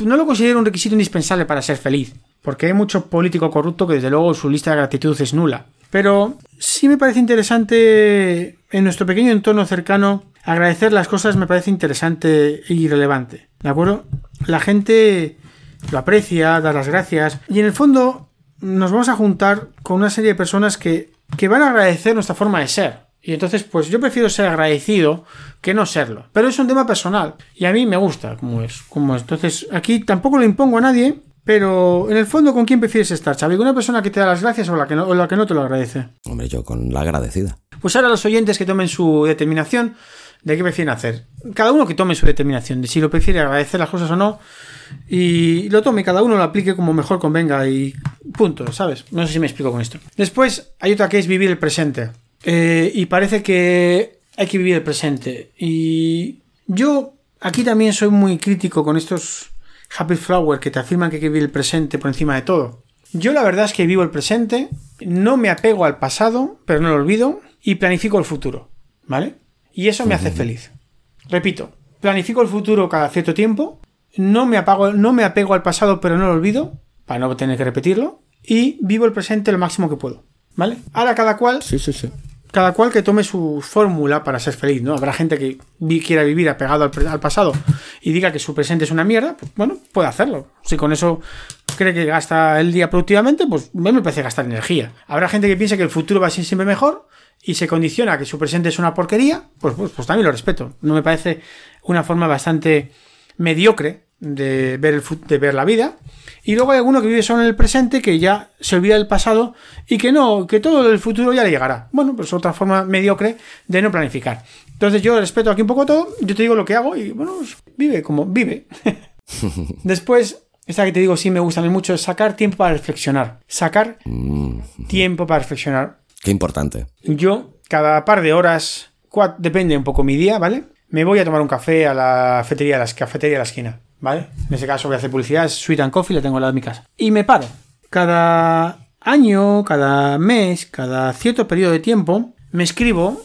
no lo considero un requisito indispensable para ser feliz, porque hay mucho político corrupto que desde luego su lista de gratitud es nula. Pero sí me parece interesante en nuestro pequeño entorno cercano agradecer las cosas me parece interesante y relevante. ¿De acuerdo? La gente lo aprecia, da las gracias y en el fondo nos vamos a juntar con una serie de personas que, que van a agradecer nuestra forma de ser. Y entonces, pues yo prefiero ser agradecido que no serlo. Pero es un tema personal. Y a mí me gusta como es. Como es. Entonces, aquí tampoco lo impongo a nadie. Pero en el fondo, ¿con quién prefieres estar, Xavi? ¿Con una persona que te da las gracias o la que no, o la que no te lo agradece? Hombre, yo con la agradecida. Pues ahora los oyentes que tomen su determinación de qué prefieren hacer. Cada uno que tome su determinación de si lo prefiere agradecer las cosas o no. Y lo tome, cada uno lo aplique como mejor convenga y punto, ¿sabes? No sé si me explico con esto. Después hay otra que es vivir el presente. Eh, y parece que hay que vivir el presente. Y yo aquí también soy muy crítico con estos happy flower que te afirman que hay que vivir el presente por encima de todo. Yo la verdad es que vivo el presente, no me apego al pasado, pero no lo olvido, y planifico el futuro, ¿vale? Y eso me hace feliz. Repito, planifico el futuro cada cierto tiempo, no me, apago, no me apego al pasado, pero no lo olvido, para no tener que repetirlo, y vivo el presente lo máximo que puedo, ¿vale? Ahora cada cual Sí, sí, sí. Cada cual que tome su fórmula para ser feliz, ¿no? Habrá gente que quiera vivir apegado al, pasado y diga que su presente es una mierda, pues bueno, puede hacerlo. Si con eso cree que gasta el día productivamente, pues me parece gastar energía. Habrá gente que piensa que el futuro va a ser siempre mejor y se condiciona a que su presente es una porquería, pues, pues, pues también lo respeto. No me parece una forma bastante mediocre de ver, el, de ver la vida. Y luego hay alguno que vive solo en el presente, que ya se olvida del pasado y que no, que todo el futuro ya le llegará. Bueno, pues otra forma mediocre de no planificar. Entonces yo respeto aquí un poco todo, yo te digo lo que hago y bueno, pues vive como vive. Después, esta que te digo sí me gusta a mí mucho, es sacar tiempo para reflexionar. Sacar mm. tiempo para reflexionar. Qué importante. Yo, cada par de horas, depende un poco mi día, ¿vale? Me voy a tomar un café a la cafetería, a la cafetería de la esquina. ¿Vale? En ese caso voy a hacer publicidad, es Sweet and Coffee, la tengo al lado de mi casa. Y me paro. Cada año, cada mes, cada cierto periodo de tiempo, me escribo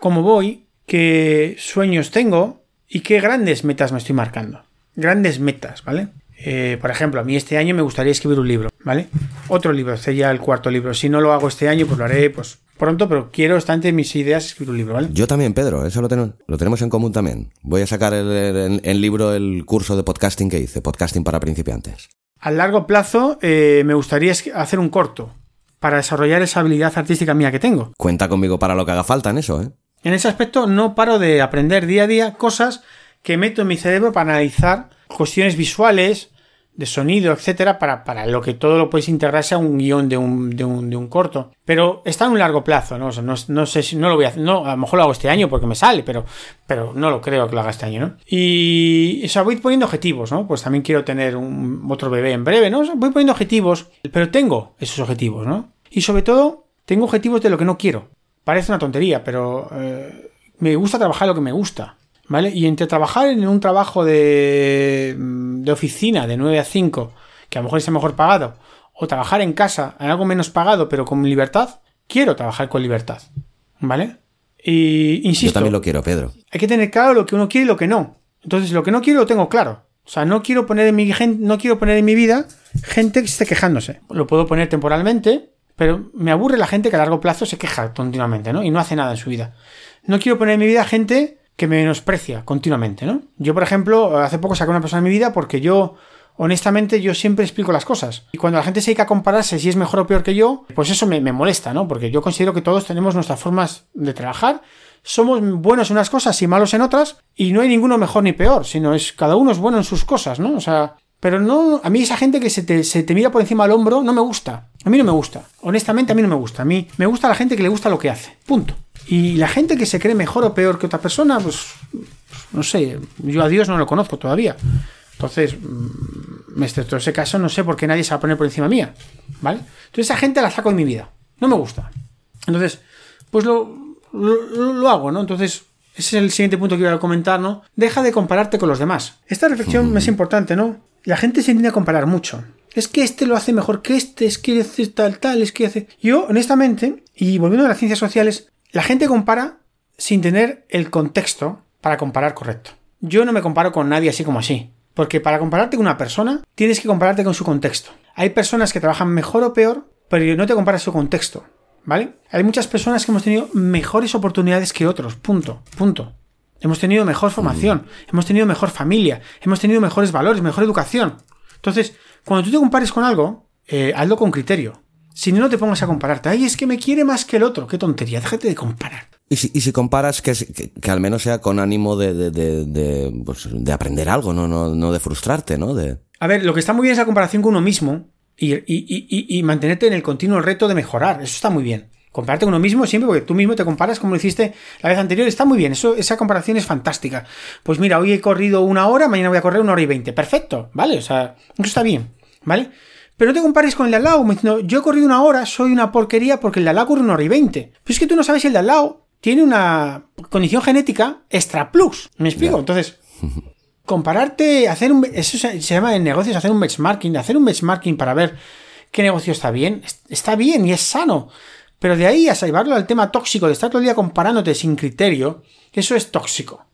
cómo voy, qué sueños tengo y qué grandes metas me estoy marcando. Grandes metas, ¿vale? Eh, por ejemplo, a mí este año me gustaría escribir un libro, ¿vale? Otro libro, sería el cuarto libro. Si no lo hago este año, pues lo haré pues, pronto, pero quiero estar entre mis ideas escribir un libro, ¿vale? Yo también, Pedro, eso lo, tenemos, lo tenemos en común también. Voy a sacar el, el, libro, el curso de podcasting que hice, podcasting para principiantes. A largo plazo eh, me gustaría hacer un corto para desarrollar esa habilidad artística mía que tengo. Cuenta conmigo para lo que haga falta en eso, ¿eh? En ese aspecto no paro de aprender día a día cosas que meto en mi cerebro para analizar cuestiones visuales, de sonido, etcétera, para, para, lo que todo lo puedes integrarse a un guion de un, de un, de un corto. Pero está en un largo plazo, ¿no? no, sé si no lo voy a hacer. No, a lo mejor lo hago este año porque me sale, pero, pero no lo creo que lo haga este año, ¿no? Y, o sea, voy poniendo objetivos, ¿no? Pues también quiero tener un, otro bebé en breve, ¿no? voy poniendo objetivos, pero tengo esos objetivos, ¿no? Y sobre todo, tengo objetivos de lo que no quiero. Parece una tontería, pero eh, me gusta trabajar lo que me gusta. ¿Vale? Y entre trabajar en un trabajo de, de oficina de 9 a 5, que a lo mejor es el mejor pagado, o trabajar en casa en algo menos pagado pero con libertad, quiero trabajar con libertad. ¿Vale? Y insisto. Yo también lo quiero, Pedro. Hay que tener claro lo que uno quiere y lo que no. Entonces, lo que no quiero lo tengo claro. O sea, no quiero poner en mi, no quiero poner en mi vida gente que esté quejándose. Lo puedo poner temporalmente, pero me aburre la gente que a largo plazo se queja continuamente, ¿no? Y no hace nada en su vida. No quiero poner en mi vida gente que me menosprecia continuamente, ¿no? Yo, por ejemplo, hace poco saqué una persona en mi vida porque yo, honestamente, yo siempre explico las cosas. Y cuando la gente se dedica a compararse si es mejor o peor que yo, pues eso me, molesta, ¿no? Porque yo considero que todos tenemos nuestras formas de trabajar, somos buenos en unas cosas y malos en otras, y no hay ninguno mejor ni peor, sino es cada uno es bueno en sus cosas, ¿no? O sea, pero no, a mí esa gente que se te, se te mira por encima del hombro no me gusta. A mí no me gusta. Honestamente, a mí no me gusta. A mí me gusta la gente que le gusta lo que hace. Punto. Y la gente que se cree mejor o peor que otra persona, pues, no sé, yo a Dios no lo conozco todavía. Entonces, mm, excepto ese caso, no sé por qué nadie se va a poner por encima mía. ¿Vale? Entonces, esa gente la saco de mi vida. No me gusta. Entonces, pues lo, lo, hago, ¿no? Entonces, ese es el siguiente punto que iba a comentar, ¿no? Deja de compararte con los demás. Esta reflexión es importante, ¿no? La gente se tiende a comparar mucho. Es que este lo hace mejor que este, es que hace tal, tal, es que hace. Yo, honestamente, y volviendo a las ciencias sociales, la gente compara sin tener el contexto para comparar correcto. Yo no me comparo con nadie así como así. Porque para compararte con una persona, tienes que compararte con su contexto. Hay personas que trabajan mejor o peor, pero no te comparas su contexto. ¿Vale? Hay muchas personas que hemos tenido mejores oportunidades que otros. Punto. Punto. Hemos tenido mejor formación, hemos tenido mejor familia, hemos tenido mejores valores, mejor educación. Entonces, cuando tú te compares con algo, eh, hazlo con criterio. Si no, no te pongas a compararte. Ay, es que me quiere más que el otro. Qué tontería, déjate de comparar. Y si, y si comparas, que, que, al menos sea con ánimo de, de, de, pues, de aprender algo, ¿no? No, no de frustrarte, ¿no? De... A ver, lo que está muy bien es la comparación con uno mismo y, y, y, y, mantenerte en el continuo reto de mejorar. Eso está muy bien. Compararte con uno mismo siempre porque tú mismo te comparas como lo hiciste la vez anterior. Está muy bien. Eso, esa comparación es fantástica. Pues mira, hoy he corrido una hora, mañana voy a correr una hora y veinte. Perfecto, ¿vale? O sea, eso está bien, ¿vale? Pero no te compares con el de al lado, diciendo, yo he corrido una hora, soy una porquería porque el de al lado corre una hora y veinte. Pero es que tú no sabes si el de al lado tiene una condición genética extra plus. ¿Me explico? Entonces, compararte, hacer un. Eso se, llama en negocios hacer un benchmarking. Hacer un benchmarking para ver qué negocio está bien. Está bien y es sano. Pero de ahí a salvarlo al tema tóxico, de estar todo el día comparándote sin criterio, eso es tóxico.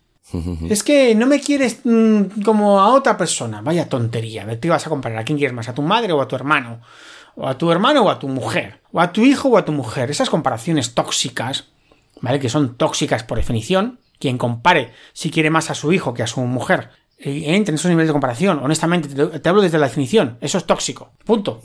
Es que no me quieres mm, como a otra persona. Vaya tontería. Te vas a comparar. ¿A quién quieres más? ¿A tu madre o a tu hermano? ¿O a tu hermano o a tu mujer? ¿O a tu hijo o a tu mujer? Esas comparaciones tóxicas, ¿vale? Que son tóxicas por definición. Quien compare si quiere más a su hijo que a su mujer y entre en esos niveles de comparación. Honestamente, te, te hablo desde la definición. Eso es tóxico. Punto.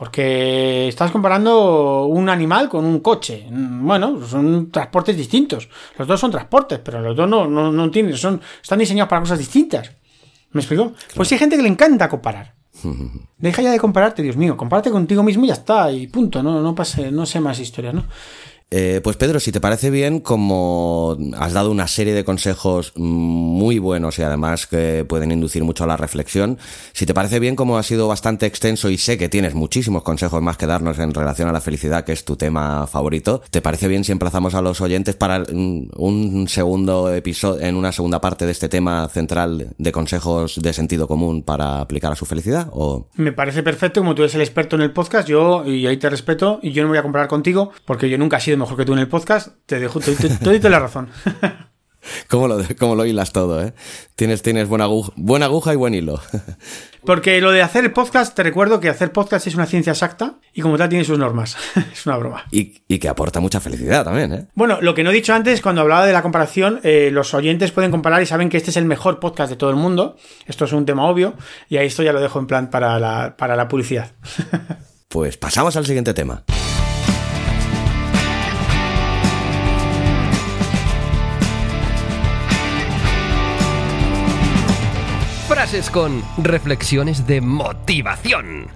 Porque estás comparando un animal con un coche. Bueno, son transportes distintos. Los dos son transportes, pero los dos no, no, no tienen, son, están diseñados para cosas distintas. ¿Me explico? Pues hay gente que le encanta comparar. Deja ya de compararte, Dios mío. Compárate contigo mismo y ya está. Y punto. No, no pase, no sé más historias, ¿no? Eh, pues Pedro, si te parece bien, como has dado una serie de consejos muy buenos y además que pueden inducir mucho a la reflexión, si te parece bien, como ha sido bastante extenso y sé que tienes muchísimos consejos más que darnos en relación a la felicidad, que es tu tema favorito, ¿te parece bien si emplazamos a los oyentes para un segundo episodio, en una segunda parte de este tema central de consejos de sentido común para aplicar a su felicidad? ¿O? Me parece perfecto, como tú eres el experto en el podcast, yo, y ahí te respeto, y yo no voy a comparar contigo, porque yo nunca he sido mejor que tú en el podcast, te dejo te, la razón. ¿Cómo lo, cómo lo hilas todo, ¿eh? Tienes, tienes buena, aguja, buena aguja y buen hilo. Porque lo de hacer el podcast, te recuerdo que hacer podcast es una ciencia exacta y como tal tiene sus normas. es una broma. Y, y, que aporta mucha felicidad también, ¿eh? Bueno, lo que no he dicho antes, cuando hablaba de la comparación, eh, los oyentes pueden comparar y saben que este es el mejor podcast de todo el mundo. Esto es un tema obvio y ahí esto ya lo dejo en plan para la, para la publicidad. pues pasamos al siguiente tema. Frases con reflexiones de motivación.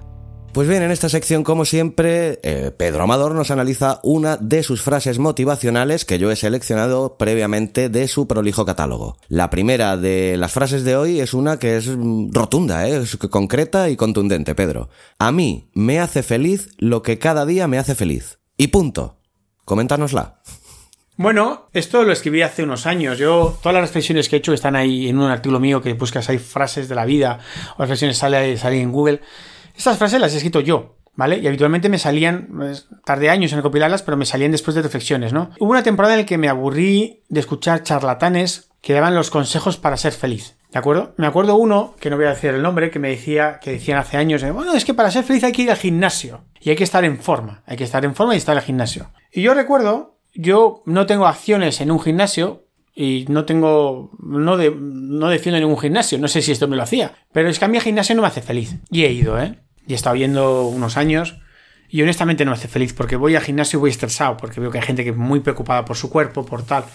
Pues bien, en esta sección, como siempre, eh, Pedro Amador nos analiza una de sus frases motivacionales que yo he seleccionado previamente de su prolijo catálogo. La primera de las frases de hoy es una que es mm, rotunda, ¿eh? es concreta y contundente, Pedro. A mí me hace feliz lo que cada día me hace feliz. Y punto. Coméntanosla. Bueno, esto lo escribí hace unos años. Yo, todas las reflexiones que he hecho están ahí en un artículo mío que buscas ahí frases de la vida o reflexiones sale, sale en Google. Estas frases las he escrito yo, ¿vale? Y habitualmente me salían, pues, tardé años en recopilarlas, pero me salían después de reflexiones, ¿no? Hubo una temporada en la que me aburrí de escuchar charlatanes que daban los consejos para ser feliz. ¿De acuerdo? Me acuerdo uno, que no voy a decir el nombre, que me decía, que decían hace años, bueno, es que para ser feliz hay que ir al gimnasio. Y hay que estar en forma. Hay que estar en forma y estar al gimnasio. Y yo recuerdo yo no tengo acciones en un gimnasio y no tengo, no, de, no defiendo ningún gimnasio, no sé si esto me lo hacía, pero es que a gimnasio no me hace feliz. Y he ido, ¿eh? Y he estado viendo unos años y honestamente no me hace feliz porque voy al gimnasio y voy estresado, porque veo que hay gente que es muy preocupada por su cuerpo, por tal.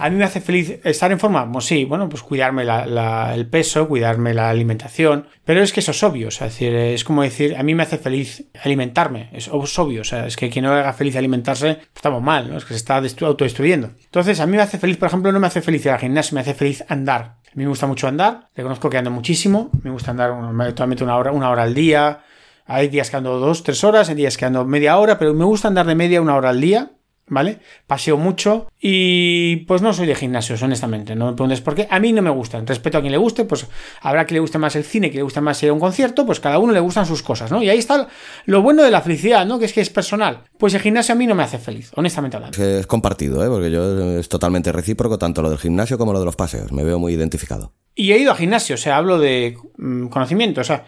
¿A mí me hace feliz estar en forma? Pues sí, bueno, pues cuidarme el peso, cuidarme la alimentación, pero es que eso es obvio, es, decir, es como decir, a mí me hace feliz alimentarme, es, obvio, es que quien no haga feliz alimentarse, pues estamos mal, ¿no? Es que se está autodestruyendo. Entonces, a mí me hace feliz, por ejemplo, no me hace feliz ir al gimnasio, me hace feliz andar. A mí me gusta mucho andar, reconozco que ando muchísimo, me gusta andar actualmente una hora, una hora al día, hay días que ando dos, tres horas, hay días que ando media hora, pero me gusta andar de media una hora al día. ¿Vale? Paseo mucho y pues no soy de gimnasios, honestamente. No me preguntes por qué. A mí no me gustan. Respeto a quien le guste, pues habrá que le guste más el cine, que le guste más ir a un concierto, pues cada uno le gustan sus cosas, ¿no? Y ahí está lo bueno de la felicidad, ¿no? Que es que es personal. Pues el gimnasio a mí no me hace feliz, honestamente hablando. Es compartido, ¿eh? Porque yo es totalmente recíproco, tanto lo del gimnasio como lo de los paseos. Me veo muy identificado. Y he ido a gimnasio, o sea, hablo de mm, conocimiento, o sea.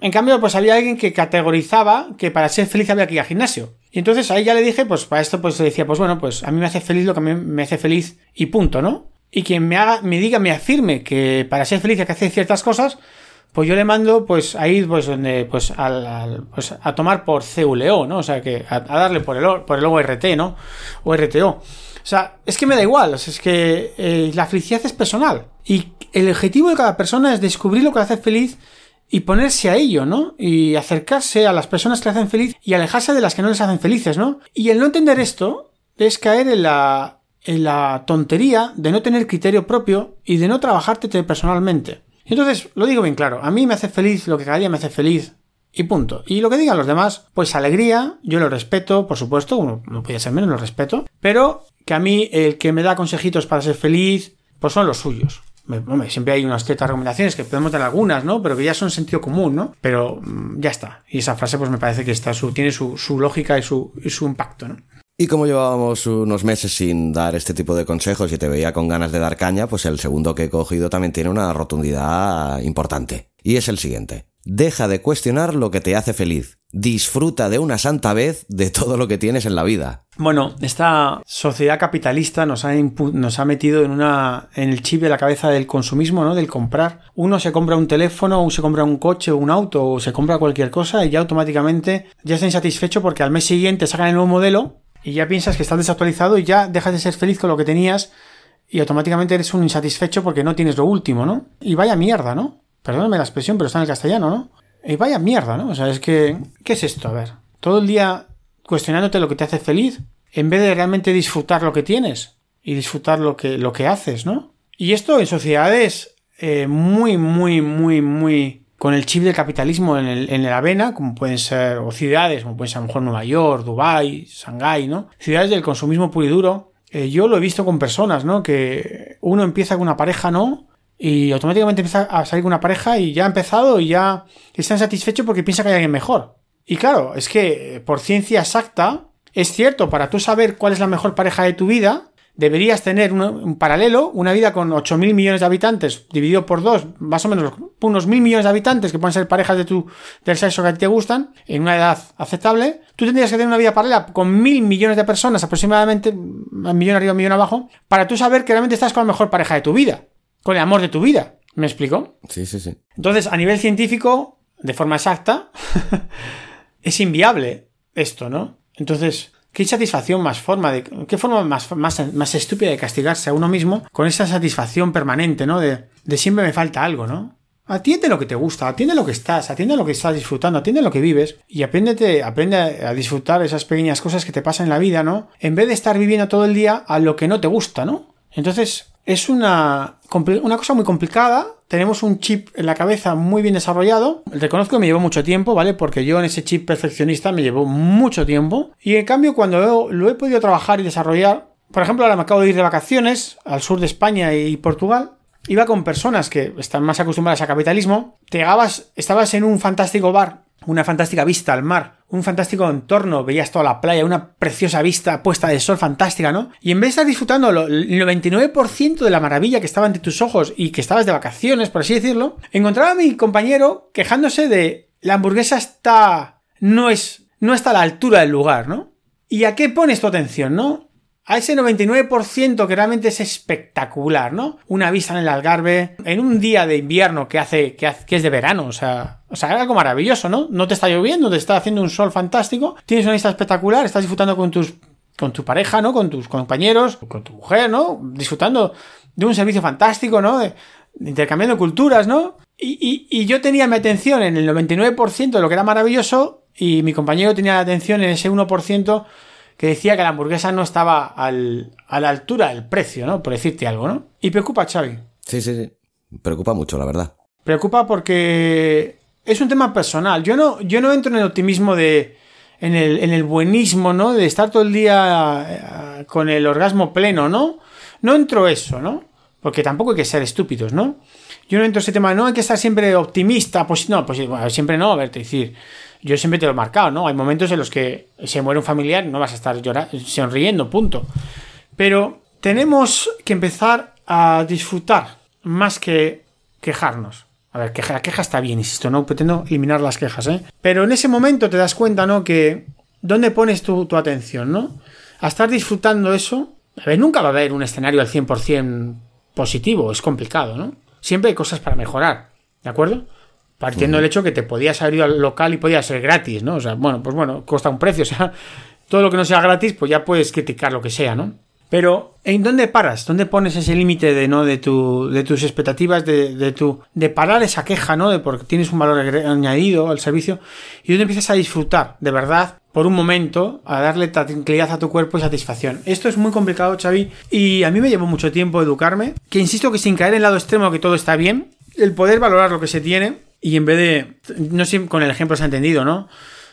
En cambio, pues había alguien que categorizaba que para ser feliz había que ir al gimnasio. Y entonces ahí ya le dije, pues para esto pues decía, pues bueno, pues a mí me hace feliz lo que a mí me hace feliz y punto, ¿no? Y quien me haga, me diga, me afirme que para ser feliz hay que hacer ciertas cosas, pues yo le mando pues a ir pues donde pues pues a tomar por CULO, ¿no? O sea que a, darle por el por el ORT, ¿no? O RTO. O sea, es que me da igual, es que eh, la felicidad es personal y el objetivo de cada persona es descubrir lo que hace feliz y ponerse a ello, ¿no? Y acercarse a las personas que le hacen feliz y alejarse de las que no les hacen felices, ¿no? Y el no entender esto es caer en la, en la tontería de no tener criterio propio y de no trabajarte personalmente. Entonces, lo digo bien claro, a mí me hace feliz lo que cada día me hace feliz y punto. Y lo que digan los demás, pues alegría, yo lo respeto, por supuesto, uno no puede ser menos, lo respeto, pero que a mí el que me da consejitos para ser feliz, pues son los suyos siempre hay unas ciertas recomendaciones que podemos dar algunas, ¿no? Pero que ya son sentido común, ¿no? Pero mm, ya está. Y esa frase, pues me parece que está su, tiene su, lógica y su, y su impacto, ¿no? Y como llevábamos unos meses sin dar este tipo de consejos y te veía con ganas de dar caña, pues el segundo que he cogido también tiene una rotundidad importante. Y es el siguiente. Deja de cuestionar lo que te hace feliz. Disfruta de una santa vez de todo lo que tienes en la vida. Bueno, esta sociedad capitalista nos ha, metido en, una, en el chip de la cabeza del consumismo, ¿no? Del comprar. Uno se compra un teléfono, o se compra un coche, o un auto, o se compra cualquier cosa y ya automáticamente ya está insatisfecho porque al mes siguiente sacan el nuevo modelo y ya piensas que estás desactualizado y ya dejas de ser feliz con lo que tenías y automáticamente eres un insatisfecho porque no tienes lo último, ¿no? Y vaya mierda, ¿no? Perdóname la expresión, pero está en el castellano, ¿no? Y vaya mierda, ¿no? O sea, es que... ¿Qué es esto? A ver. Todo el día cuestionándote lo que te hace feliz, en vez de realmente disfrutar lo que tienes y disfrutar lo que, lo que haces, ¿no? Y esto en sociedades eh, muy, muy, muy, muy con el chip del capitalismo en, el, en la vena, como pueden ser, o ciudades, como pueden ser a lo mejor Nueva York, Dubai, Shanghái, ¿no? Ciudades del consumismo puro y duro. Eh, yo lo he visto con personas, ¿no? Que uno empieza con una pareja, ¿no? Y automáticamente empieza a salir una pareja y ya ha empezado y ya está insatisfecho porque piensa que hay alguien mejor. Y claro, es que eh, por ciencia exacta, es cierto, para tú saber cuál es la mejor pareja de tu vida, deberías tener un, paralelo, una vida con 8.000 millones de habitantes, dividido por dos, más o menos unos mil millones de habitantes que pueden ser parejas de tu, del sexo que a ti te gustan, en una edad aceptable. Tú tendrías que tener una vida paralela con mil millones de personas, aproximadamente, un millón arriba, un millón abajo, para tú saber que realmente estás con la mejor pareja de tu vida con el amor de tu vida. ¿Me explico? Sí, sí, sí. Entonces, a nivel científico, de forma exacta, es inviable esto, ¿no? Entonces, ¿qué satisfacción más forma de. ¿Qué forma más, más, más estúpida de castigarse a uno mismo con esa satisfacción permanente, ¿no? De, de siempre me falta algo, ¿no? Atiende lo que te gusta, atiende lo que estás, atiende lo que estás disfrutando, atiende lo que vives y apréndete, aprende a disfrutar esas pequeñas cosas que te pasan en la vida, ¿no? En vez de estar viviendo todo el día a lo que no te gusta, ¿no? Entonces, es una, una cosa muy complicada. Tenemos un chip en la cabeza muy bien desarrollado. Reconozco que me llevó mucho tiempo, ¿vale? Porque yo en ese chip perfeccionista me llevó mucho tiempo. Y en cambio, cuando lo he podido trabajar y desarrollar, por ejemplo, ahora me acabo de ir de vacaciones al sur de España y Portugal. Iba con personas que están más acostumbradas a capitalismo. Te llegabas, estabas en un fantástico bar una fantástica vista al mar, un fantástico entorno, veías toda la playa, una preciosa vista puesta de sol fantástica, ¿no? Y en vez de estar disfrutando el 99% de la maravilla que estaba ante tus ojos y que estabas de vacaciones, por así decirlo, encontraba a mi compañero quejándose de la hamburguesa está no es no está a la altura del lugar, ¿no? ¿Y a qué pones tu atención, no? A ese 99% que realmente es espectacular, ¿no? Una vista en el Algarve, en un día de invierno que hace, que, es de verano, o sea, algo maravilloso, ¿no? No te está lloviendo, te está haciendo un sol fantástico, tienes una vista espectacular, estás disfrutando con tus con tu pareja, ¿no? Con tus compañeros, con tu mujer, ¿no? Disfrutando de un servicio fantástico, ¿no? intercambiando culturas, ¿no? Y, yo tenía mi atención en el 99% de lo que era maravilloso y mi compañero tenía la atención en ese 1% que decía que la hamburguesa no estaba al, a la altura del precio, ¿no? Por decirte algo, ¿no? Y preocupa, Xavi. Sí, sí, sí. Preocupa mucho, la verdad. Preocupa porque es un tema personal. Yo no, yo no entro en el optimismo de. En el, en el buenismo, ¿no? De estar todo el día eh, con el orgasmo pleno, ¿no? No entro eso, ¿no? Porque tampoco hay que ser estúpidos, ¿no? Yo no entro en ese tema, no hay que estar siempre optimista, pues no, pues siempre no, a ver, te decir, yo siempre te lo he marcado, ¿no? Hay momentos en los que se muere un familiar, no vas a estar llorando, sonriendo, punto. Pero tenemos que empezar a disfrutar más que quejarnos. A ver, queja, la queja está bien, insisto, no pretendo eliminar las quejas, ¿eh? Pero en ese momento te das cuenta, ¿no? Que ¿dónde pones tu, tu atención, ¿no? A estar disfrutando eso, a ver, nunca va a haber un escenario al 100% positivo, es complicado, ¿no? Siempre hay cosas para mejorar, ¿de acuerdo? Partiendo del hecho que te podías haber ido al local y podía ser gratis, ¿no? O sea, bueno, pues bueno, cuesta un precio, o sea, todo lo que no sea gratis, pues ya puedes criticar lo que sea, ¿no? Pero, ¿en dónde paras? ¿Dónde pones ese límite de, ¿no? de, tu, de tus expectativas, de, de, tu, de parar esa queja, ¿no? De porque tienes un valor añadido al servicio y dónde empiezas a disfrutar, de verdad, por un momento, a darle tranquilidad a tu cuerpo y satisfacción. Esto es muy complicado, Xavi, y a mí me llevó mucho tiempo educarme, que insisto que sin caer en el lado extremo que todo está bien, el poder valorar lo que se tiene y en vez de, no sé, con el ejemplo se ha entendido, ¿no?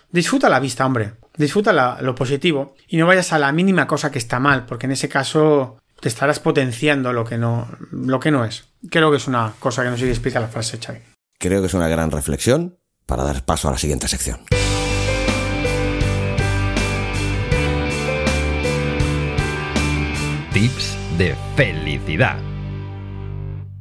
Disfruta la vista, hombre. Disfruta lo positivo. Y no vayas a la mínima cosa que está mal, porque en ese caso te estarás potenciando lo que no, lo que no es. Creo que es una cosa que no se explica la frase, Xavi. Creo que es una gran reflexión para dar paso a la siguiente sección. Tips de felicidad.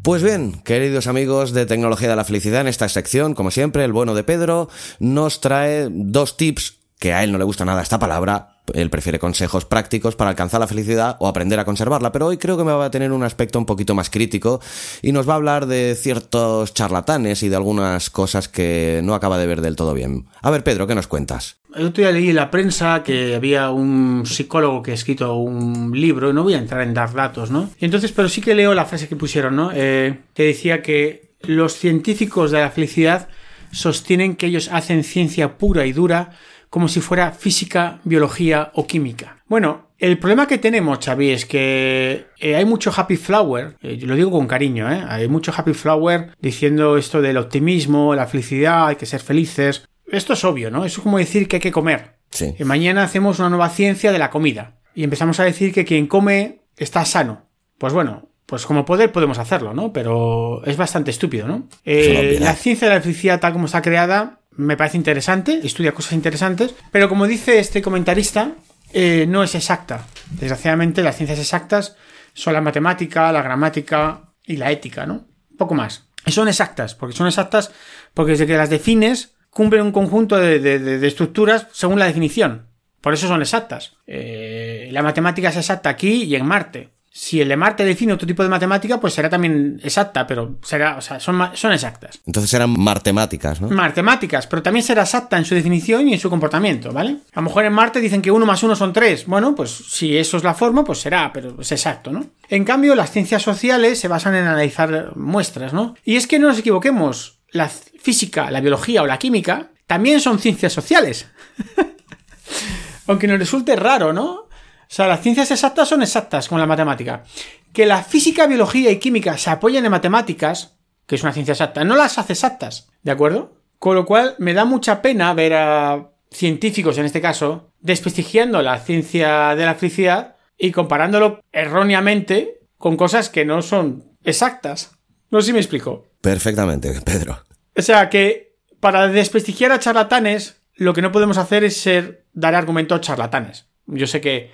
Pues bien, queridos amigos de Tecnología de la Felicidad, en esta sección, como siempre, el bueno de Pedro nos trae dos tips que a él no le gusta nada esta palabra, él prefiere consejos prácticos para alcanzar la felicidad o aprender a conservarla, pero hoy creo que me va a tener un aspecto un poquito más crítico y nos va a hablar de ciertos charlatanes y de algunas cosas que no acaba de ver del todo bien. A ver, Pedro, ¿qué nos cuentas? El otro día leí en la prensa que había un psicólogo que ha escrito un libro, y no voy a entrar en dar datos, ¿no? Entonces, pero sí que leo la frase que pusieron, ¿no? Eh, que decía que los científicos de la felicidad sostienen que ellos hacen ciencia pura y dura como si fuera física, biología o química. Bueno, el problema que tenemos, Xavi, es que eh, hay mucho happy flower, eh, yo lo digo con cariño, ¿eh? hay mucho happy flower diciendo esto del optimismo, la felicidad, hay que ser felices. Esto es obvio, ¿no? Eso es como decir que hay que comer. Sí. Y mañana hacemos una nueva ciencia de la comida y empezamos a decir que quien come está sano. Pues bueno, pues como poder podemos hacerlo, ¿no? Pero es bastante estúpido, ¿no? Eh, la ciencia de la felicidad tal como está creada me parece interesante, estudia cosas interesantes, pero como dice este comentarista, eh, no es exacta. Desgraciadamente las ciencias exactas son la matemática, la gramática y la ética, ¿no? Poco más. Y son exactas, porque son exactas porque desde que las defines cumplen un conjunto de, estructuras según la definición. Por eso son exactas. Eh, la matemática es exacta aquí y en Marte si el de Marte define otro tipo de matemática, pues será también exacta, pero será, o sea, son, son exactas. Entonces serán matemáticas, ¿no? Matemáticas, pero también será exacta en su definición y en su comportamiento, ¿vale? A lo mejor en Marte dicen que uno más uno son tres. Bueno, pues si eso es la forma, pues será, pero es exacto, ¿no? En cambio, las ciencias sociales se basan en analizar muestras, ¿no? Y es que no nos equivoquemos, la física, la biología o la química también son ciencias sociales. Aunque nos resulte raro, ¿no? O sea, las ciencias exactas son exactas, como la matemática. Que la física, biología y química se apoyen en matemáticas, que es una ciencia exacta, no las hace exactas, ¿de acuerdo? Con lo cual me da mucha pena ver a científicos, en este caso, desprestigiando la ciencia de la felicidad y comparándolo erróneamente con cosas que no son exactas. No sé si me explico. Perfectamente, Pedro. O sea que para desprestigiar a charlatanes, lo que no podemos hacer es ser dar argumentos charlatanes. Yo sé que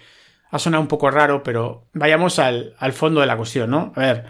ha sonado un poco raro, pero vayamos al, fondo de la cuestión, ¿no? A ver,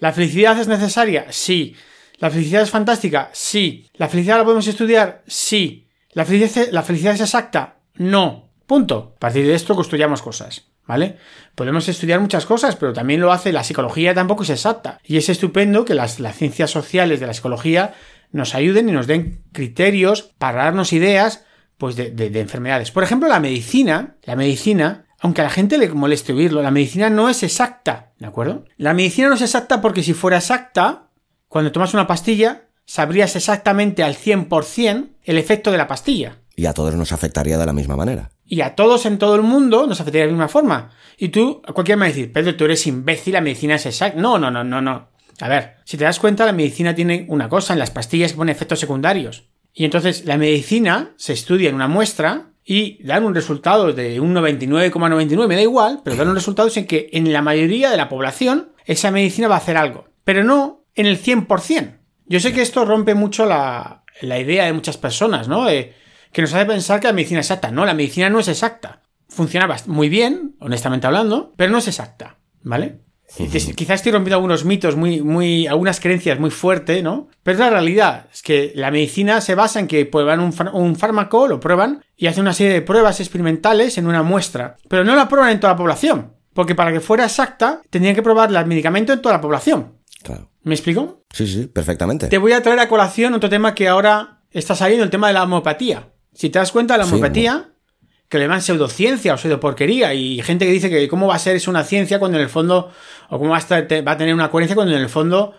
¿la felicidad es necesaria? Sí. ¿La felicidad es fantástica? Sí. ¿La felicidad la podemos estudiar? Sí. ¿La felicidad, la felicidad es exacta? No. Punto. A partir de esto construyamos cosas. ¿Vale? Podemos estudiar muchas cosas, pero también lo hace la psicología, tampoco es exacta. Y es estupendo que las, ciencias sociales de la psicología nos ayuden y nos den criterios para darnos ideas pues de, de, enfermedades. Por ejemplo, la medicina, la medicina aunque a la gente le moleste oírlo, la medicina no es exacta, ¿de acuerdo? La medicina no es exacta porque si fuera exacta, cuando tomas una pastilla, sabrías exactamente al 100% el efecto de la pastilla. Y a todos nos afectaría de la misma manera. Y a todos en todo el mundo nos afectaría de la misma forma. Y tú, a cualquiera me va a decir, Pedro, tú eres imbécil, la medicina es exacta. No, no, no, no, no. A ver, si te das cuenta, la medicina tiene una cosa, en las pastillas que pone efectos secundarios. Y entonces la medicina se estudia en una muestra y dan un resultado de un 99,99, me da igual, pero dan un resultado en que en la mayoría de la población esa medicina va a hacer algo, pero no en el 100%. Yo sé que esto rompe mucho la, idea de muchas personas, ¿no? que nos hace pensar que la medicina es exacta. No, la medicina no es exacta. Funciona muy bien, honestamente hablando, pero no es exacta, ¿vale? Quizás estoy rompiendo algunos mitos, muy, muy, algunas creencias muy fuertes, ¿no? Pero la realidad es que la medicina se basa en que prueban un, un, fármaco, lo prueban y hacen una serie de pruebas experimentales en una muestra. Pero no la prueban en toda la población. Porque para que fuera exacta, tendrían que probar el medicamento en toda la población. Claro. ¿Me explico? Sí, sí, perfectamente. Te voy a traer a colación otro tema que ahora está saliendo, el tema de la homeopatía. Si te das cuenta, la homeopatía que le llaman pseudociencia o pseudoporquería y gente que dice que cómo va a ser eso una ciencia cuando en el fondo o cómo va a, va a tener una coherencia cuando en el fondo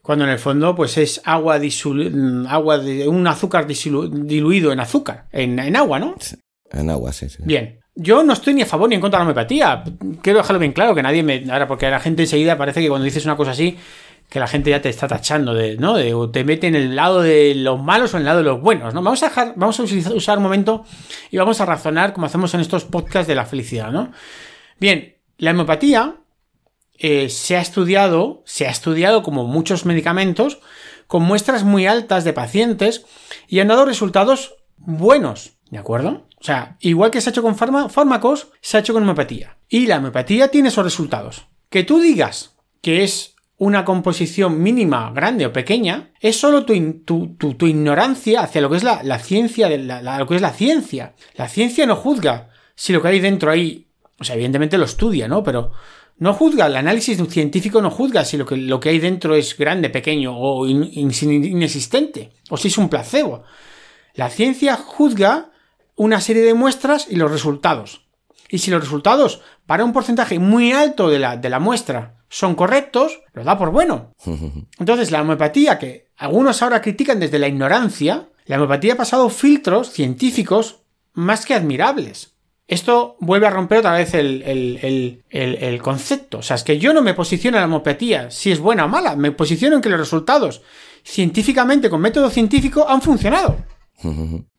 cuando en el fondo pues es agua mm, agua de un azúcar diluido en azúcar en, agua no en agua sí, sí. Bien. Yo no estoy ni a favor ni en contra de la homeopatía. Quiero dejarlo bien claro que nadie me ahora porque la gente enseguida parece que cuando dices una cosa así que la gente ya te está tachando de, ¿no? De, o te mete en el lado de los malos o en el lado de los buenos, ¿no? Vamos a dejar, vamos a usar un momento y vamos a razonar como hacemos en estos podcasts de la felicidad, ¿no? Bien, la homeopatía eh, se ha estudiado, se ha estudiado como muchos medicamentos, con muestras muy altas de pacientes y han dado resultados buenos, ¿de acuerdo? O sea, igual que se ha hecho con fármacos, se ha hecho con homeopatía. Y la homeopatía tiene esos resultados. Que tú digas que es una composición mínima, grande o pequeña, es solo tu, tu, ignorancia hacia lo que es la, ciencia, de lo que es la ciencia. La ciencia no juzga si lo que hay dentro ahí, o sea, evidentemente lo estudia, ¿no? Pero no juzga, el análisis científico no juzga si lo que, lo que hay dentro es grande, pequeño o inexistente, o si es un placebo. La ciencia juzga una serie de muestras y los resultados. Y si los resultados para un porcentaje muy alto de la, de la muestra son correctos, lo da por bueno. Entonces, la homeopatía, que algunos ahora critican desde la ignorancia, la homeopatía ha pasado filtros científicos más que admirables. Esto vuelve a romper otra vez el, el, concepto. O sea, es que yo no me posiciono en la homeopatía si es buena o mala, me posiciono en que los resultados científicamente, con método científico, han funcionado.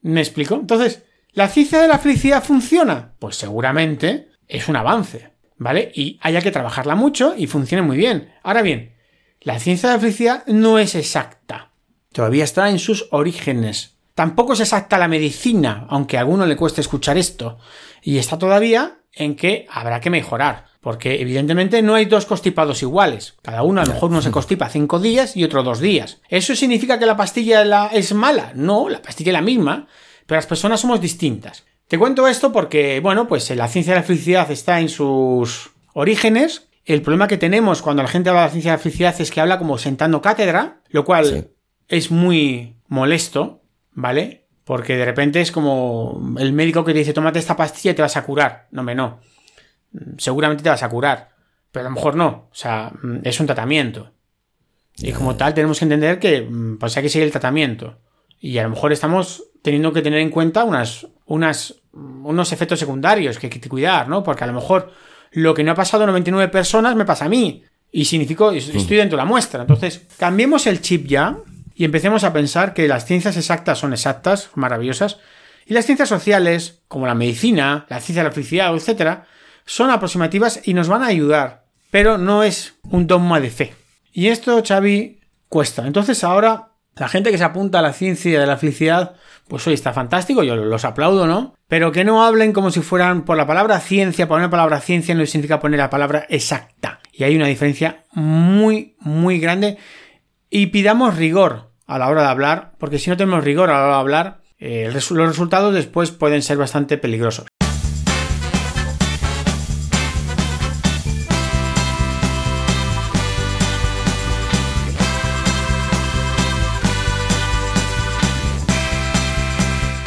¿Me explico? Entonces, ¿la ciencia de la felicidad funciona? Pues seguramente es un avance, ¿vale? Y haya que trabajarla mucho y funcione muy bien. Ahora bien, la ciencia de la felicidad no es exacta. Todavía está en sus orígenes. Tampoco es exacta la medicina, aunque a alguno le cueste escuchar esto. Y está todavía en que habrá que mejorar. Porque evidentemente no hay dos constipados iguales. Cada uno a lo mejor uno se constipa cinco días y otro dos días. ¿Eso significa que la pastilla es mala? No, la pastilla es la misma, pero las personas somos distintas. Te cuento esto porque, bueno, pues la ciencia de la felicidad está en sus orígenes. El problema que tenemos cuando la gente habla de la ciencia de la felicidad es que habla como sentando cátedra, lo cual es muy molesto, ¿vale? Porque de repente es como el médico que te dice, tómate esta pastilla y te vas a curar. No, me no seguramente te vas a curar, pero a lo mejor no, o sea, mm, es un tratamiento. Y como tal tenemos que entender que mm, pues hay que seguir el tratamiento. Y a lo mejor estamos teniendo que tener en cuenta unas, unas, unos efectos secundarios que hay que cuidar, ¿no? Porque a lo mejor lo que no ha pasado a 99 personas me pasa a mí. Y significó, estoy dentro de la muestra. Entonces, cambiemos el chip ya y empecemos a pensar que las ciencias exactas son exactas, maravillosas, y las ciencias sociales, como la medicina, la ciencia de la felicidad, etcétera, son aproximativas y nos van a ayudar, pero no es un dogma de fe. Y esto, Xavi, cuesta. Entonces ahora, la gente que se apunta a la ciencia de la felicidad, pues hoy está fantástico, yo los aplaudo, ¿no? Pero que no hablen como si fueran por la palabra ciencia, poner la palabra ciencia no significa poner la palabra exacta. Y hay una diferencia muy, muy grande. Y pidamos rigor a la hora de hablar, porque si no tenemos rigor a la hora de hablar, eh, los resultados después pueden ser bastante peligrosos.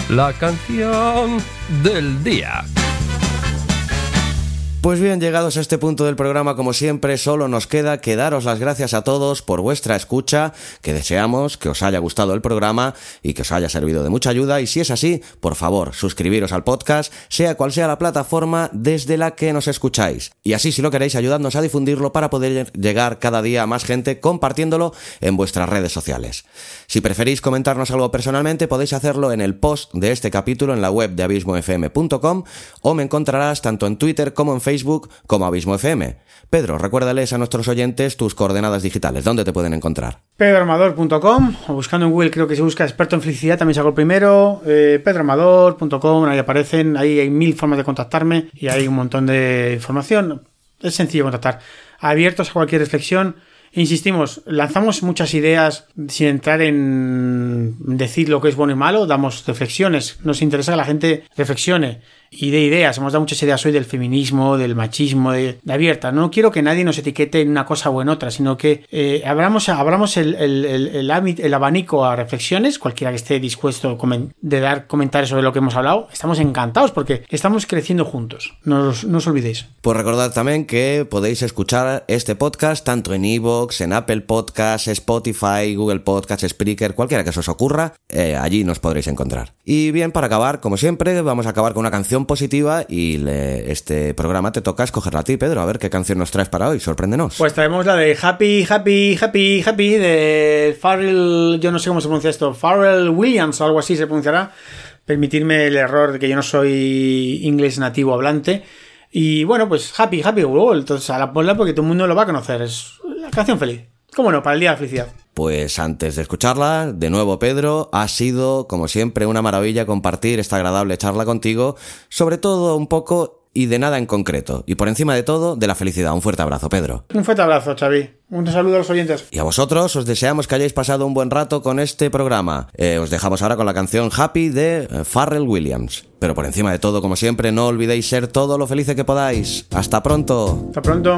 La canción del día. Pues bien, llegados a este punto del programa, como siempre, solo nos queda que daros las gracias a todos por vuestra escucha, que deseamos que os haya gustado el programa y que os haya servido de mucha ayuda. Y si es así, por favor, suscribiros al podcast, sea cual sea la plataforma desde la que nos escucháis. Y así, si lo queréis, ayudadnos a difundirlo para poder llegar cada día a más gente compartiéndolo en vuestras redes sociales. Si preferís comentarnos algo personalmente, podéis hacerlo en el post de este capítulo en la web de abismofm.com o me encontrarás tanto en Twitter como en Facebook Facebook como Abismo FM. Pedro, recuérdales a nuestros oyentes tus coordenadas digitales. ¿Dónde te pueden encontrar? pedroamador.com o buscando en Google creo que se busca experto en felicidad, también saco el primero, eh, pedroamador.com, ahí aparecen, ahí hay mil formas de contactarme y hay un montón de información. Es sencillo contactar. Abiertos a cualquier reflexión. Insistimos, lanzamos muchas ideas sin entrar en decir lo que es bueno y malo, damos reflexiones. Nos interesa que la gente reflexione y de ideas. Hemos dado muchas ideas hoy del feminismo, del machismo, de, abierta. No quiero que nadie nos etiquete en una cosa o en otra, sino que eh, abramos, el, el, el, el, abanico a reflexiones, cualquiera que esté dispuesto de dar comentarios sobre lo que hemos hablado. Estamos encantados porque estamos creciendo juntos. No os, no os olvidéis. Pues recordad también que podéis escuchar este podcast tanto en Evox, en Apple Podcasts, Spotify, Google Podcasts, Spreaker, cualquiera que se os ocurra, eh, allí nos podréis encontrar. Y bien, para acabar, como siempre, vamos a acabar con una canción positiva y este programa te toca escogerla a ti, Pedro. A ver qué canción nos traes para hoy, sorpréndenos. Pues traemos la de Happy, Happy, Happy, Happy de Farrell, yo no sé cómo se pronuncia esto, Farrell Williams o algo así se pronunciará. Permitirme el error de que yo no soy inglés nativo hablante. Y bueno, pues Happy, Happy World. Entonces, a la ponla porque todo el mundo lo va a conocer. Es la canción feliz. ¿Cómo no? Para el día de la felicidad. Pues antes de escucharla, de nuevo Pedro, ha sido como siempre una maravilla compartir esta agradable charla contigo, sobre todo un poco y de nada en concreto. Y por encima de todo, de la felicidad. Un fuerte abrazo, Pedro. Un fuerte abrazo, Xavi. Un saludo a los oyentes. Y a vosotros os deseamos que hayáis pasado un buen rato con este programa. Eh, os dejamos ahora con la canción Happy de eh, Pharrell Williams. Pero por encima de todo, como siempre, no olvidéis ser todo lo felices que podáis. Hasta pronto. Hasta pronto.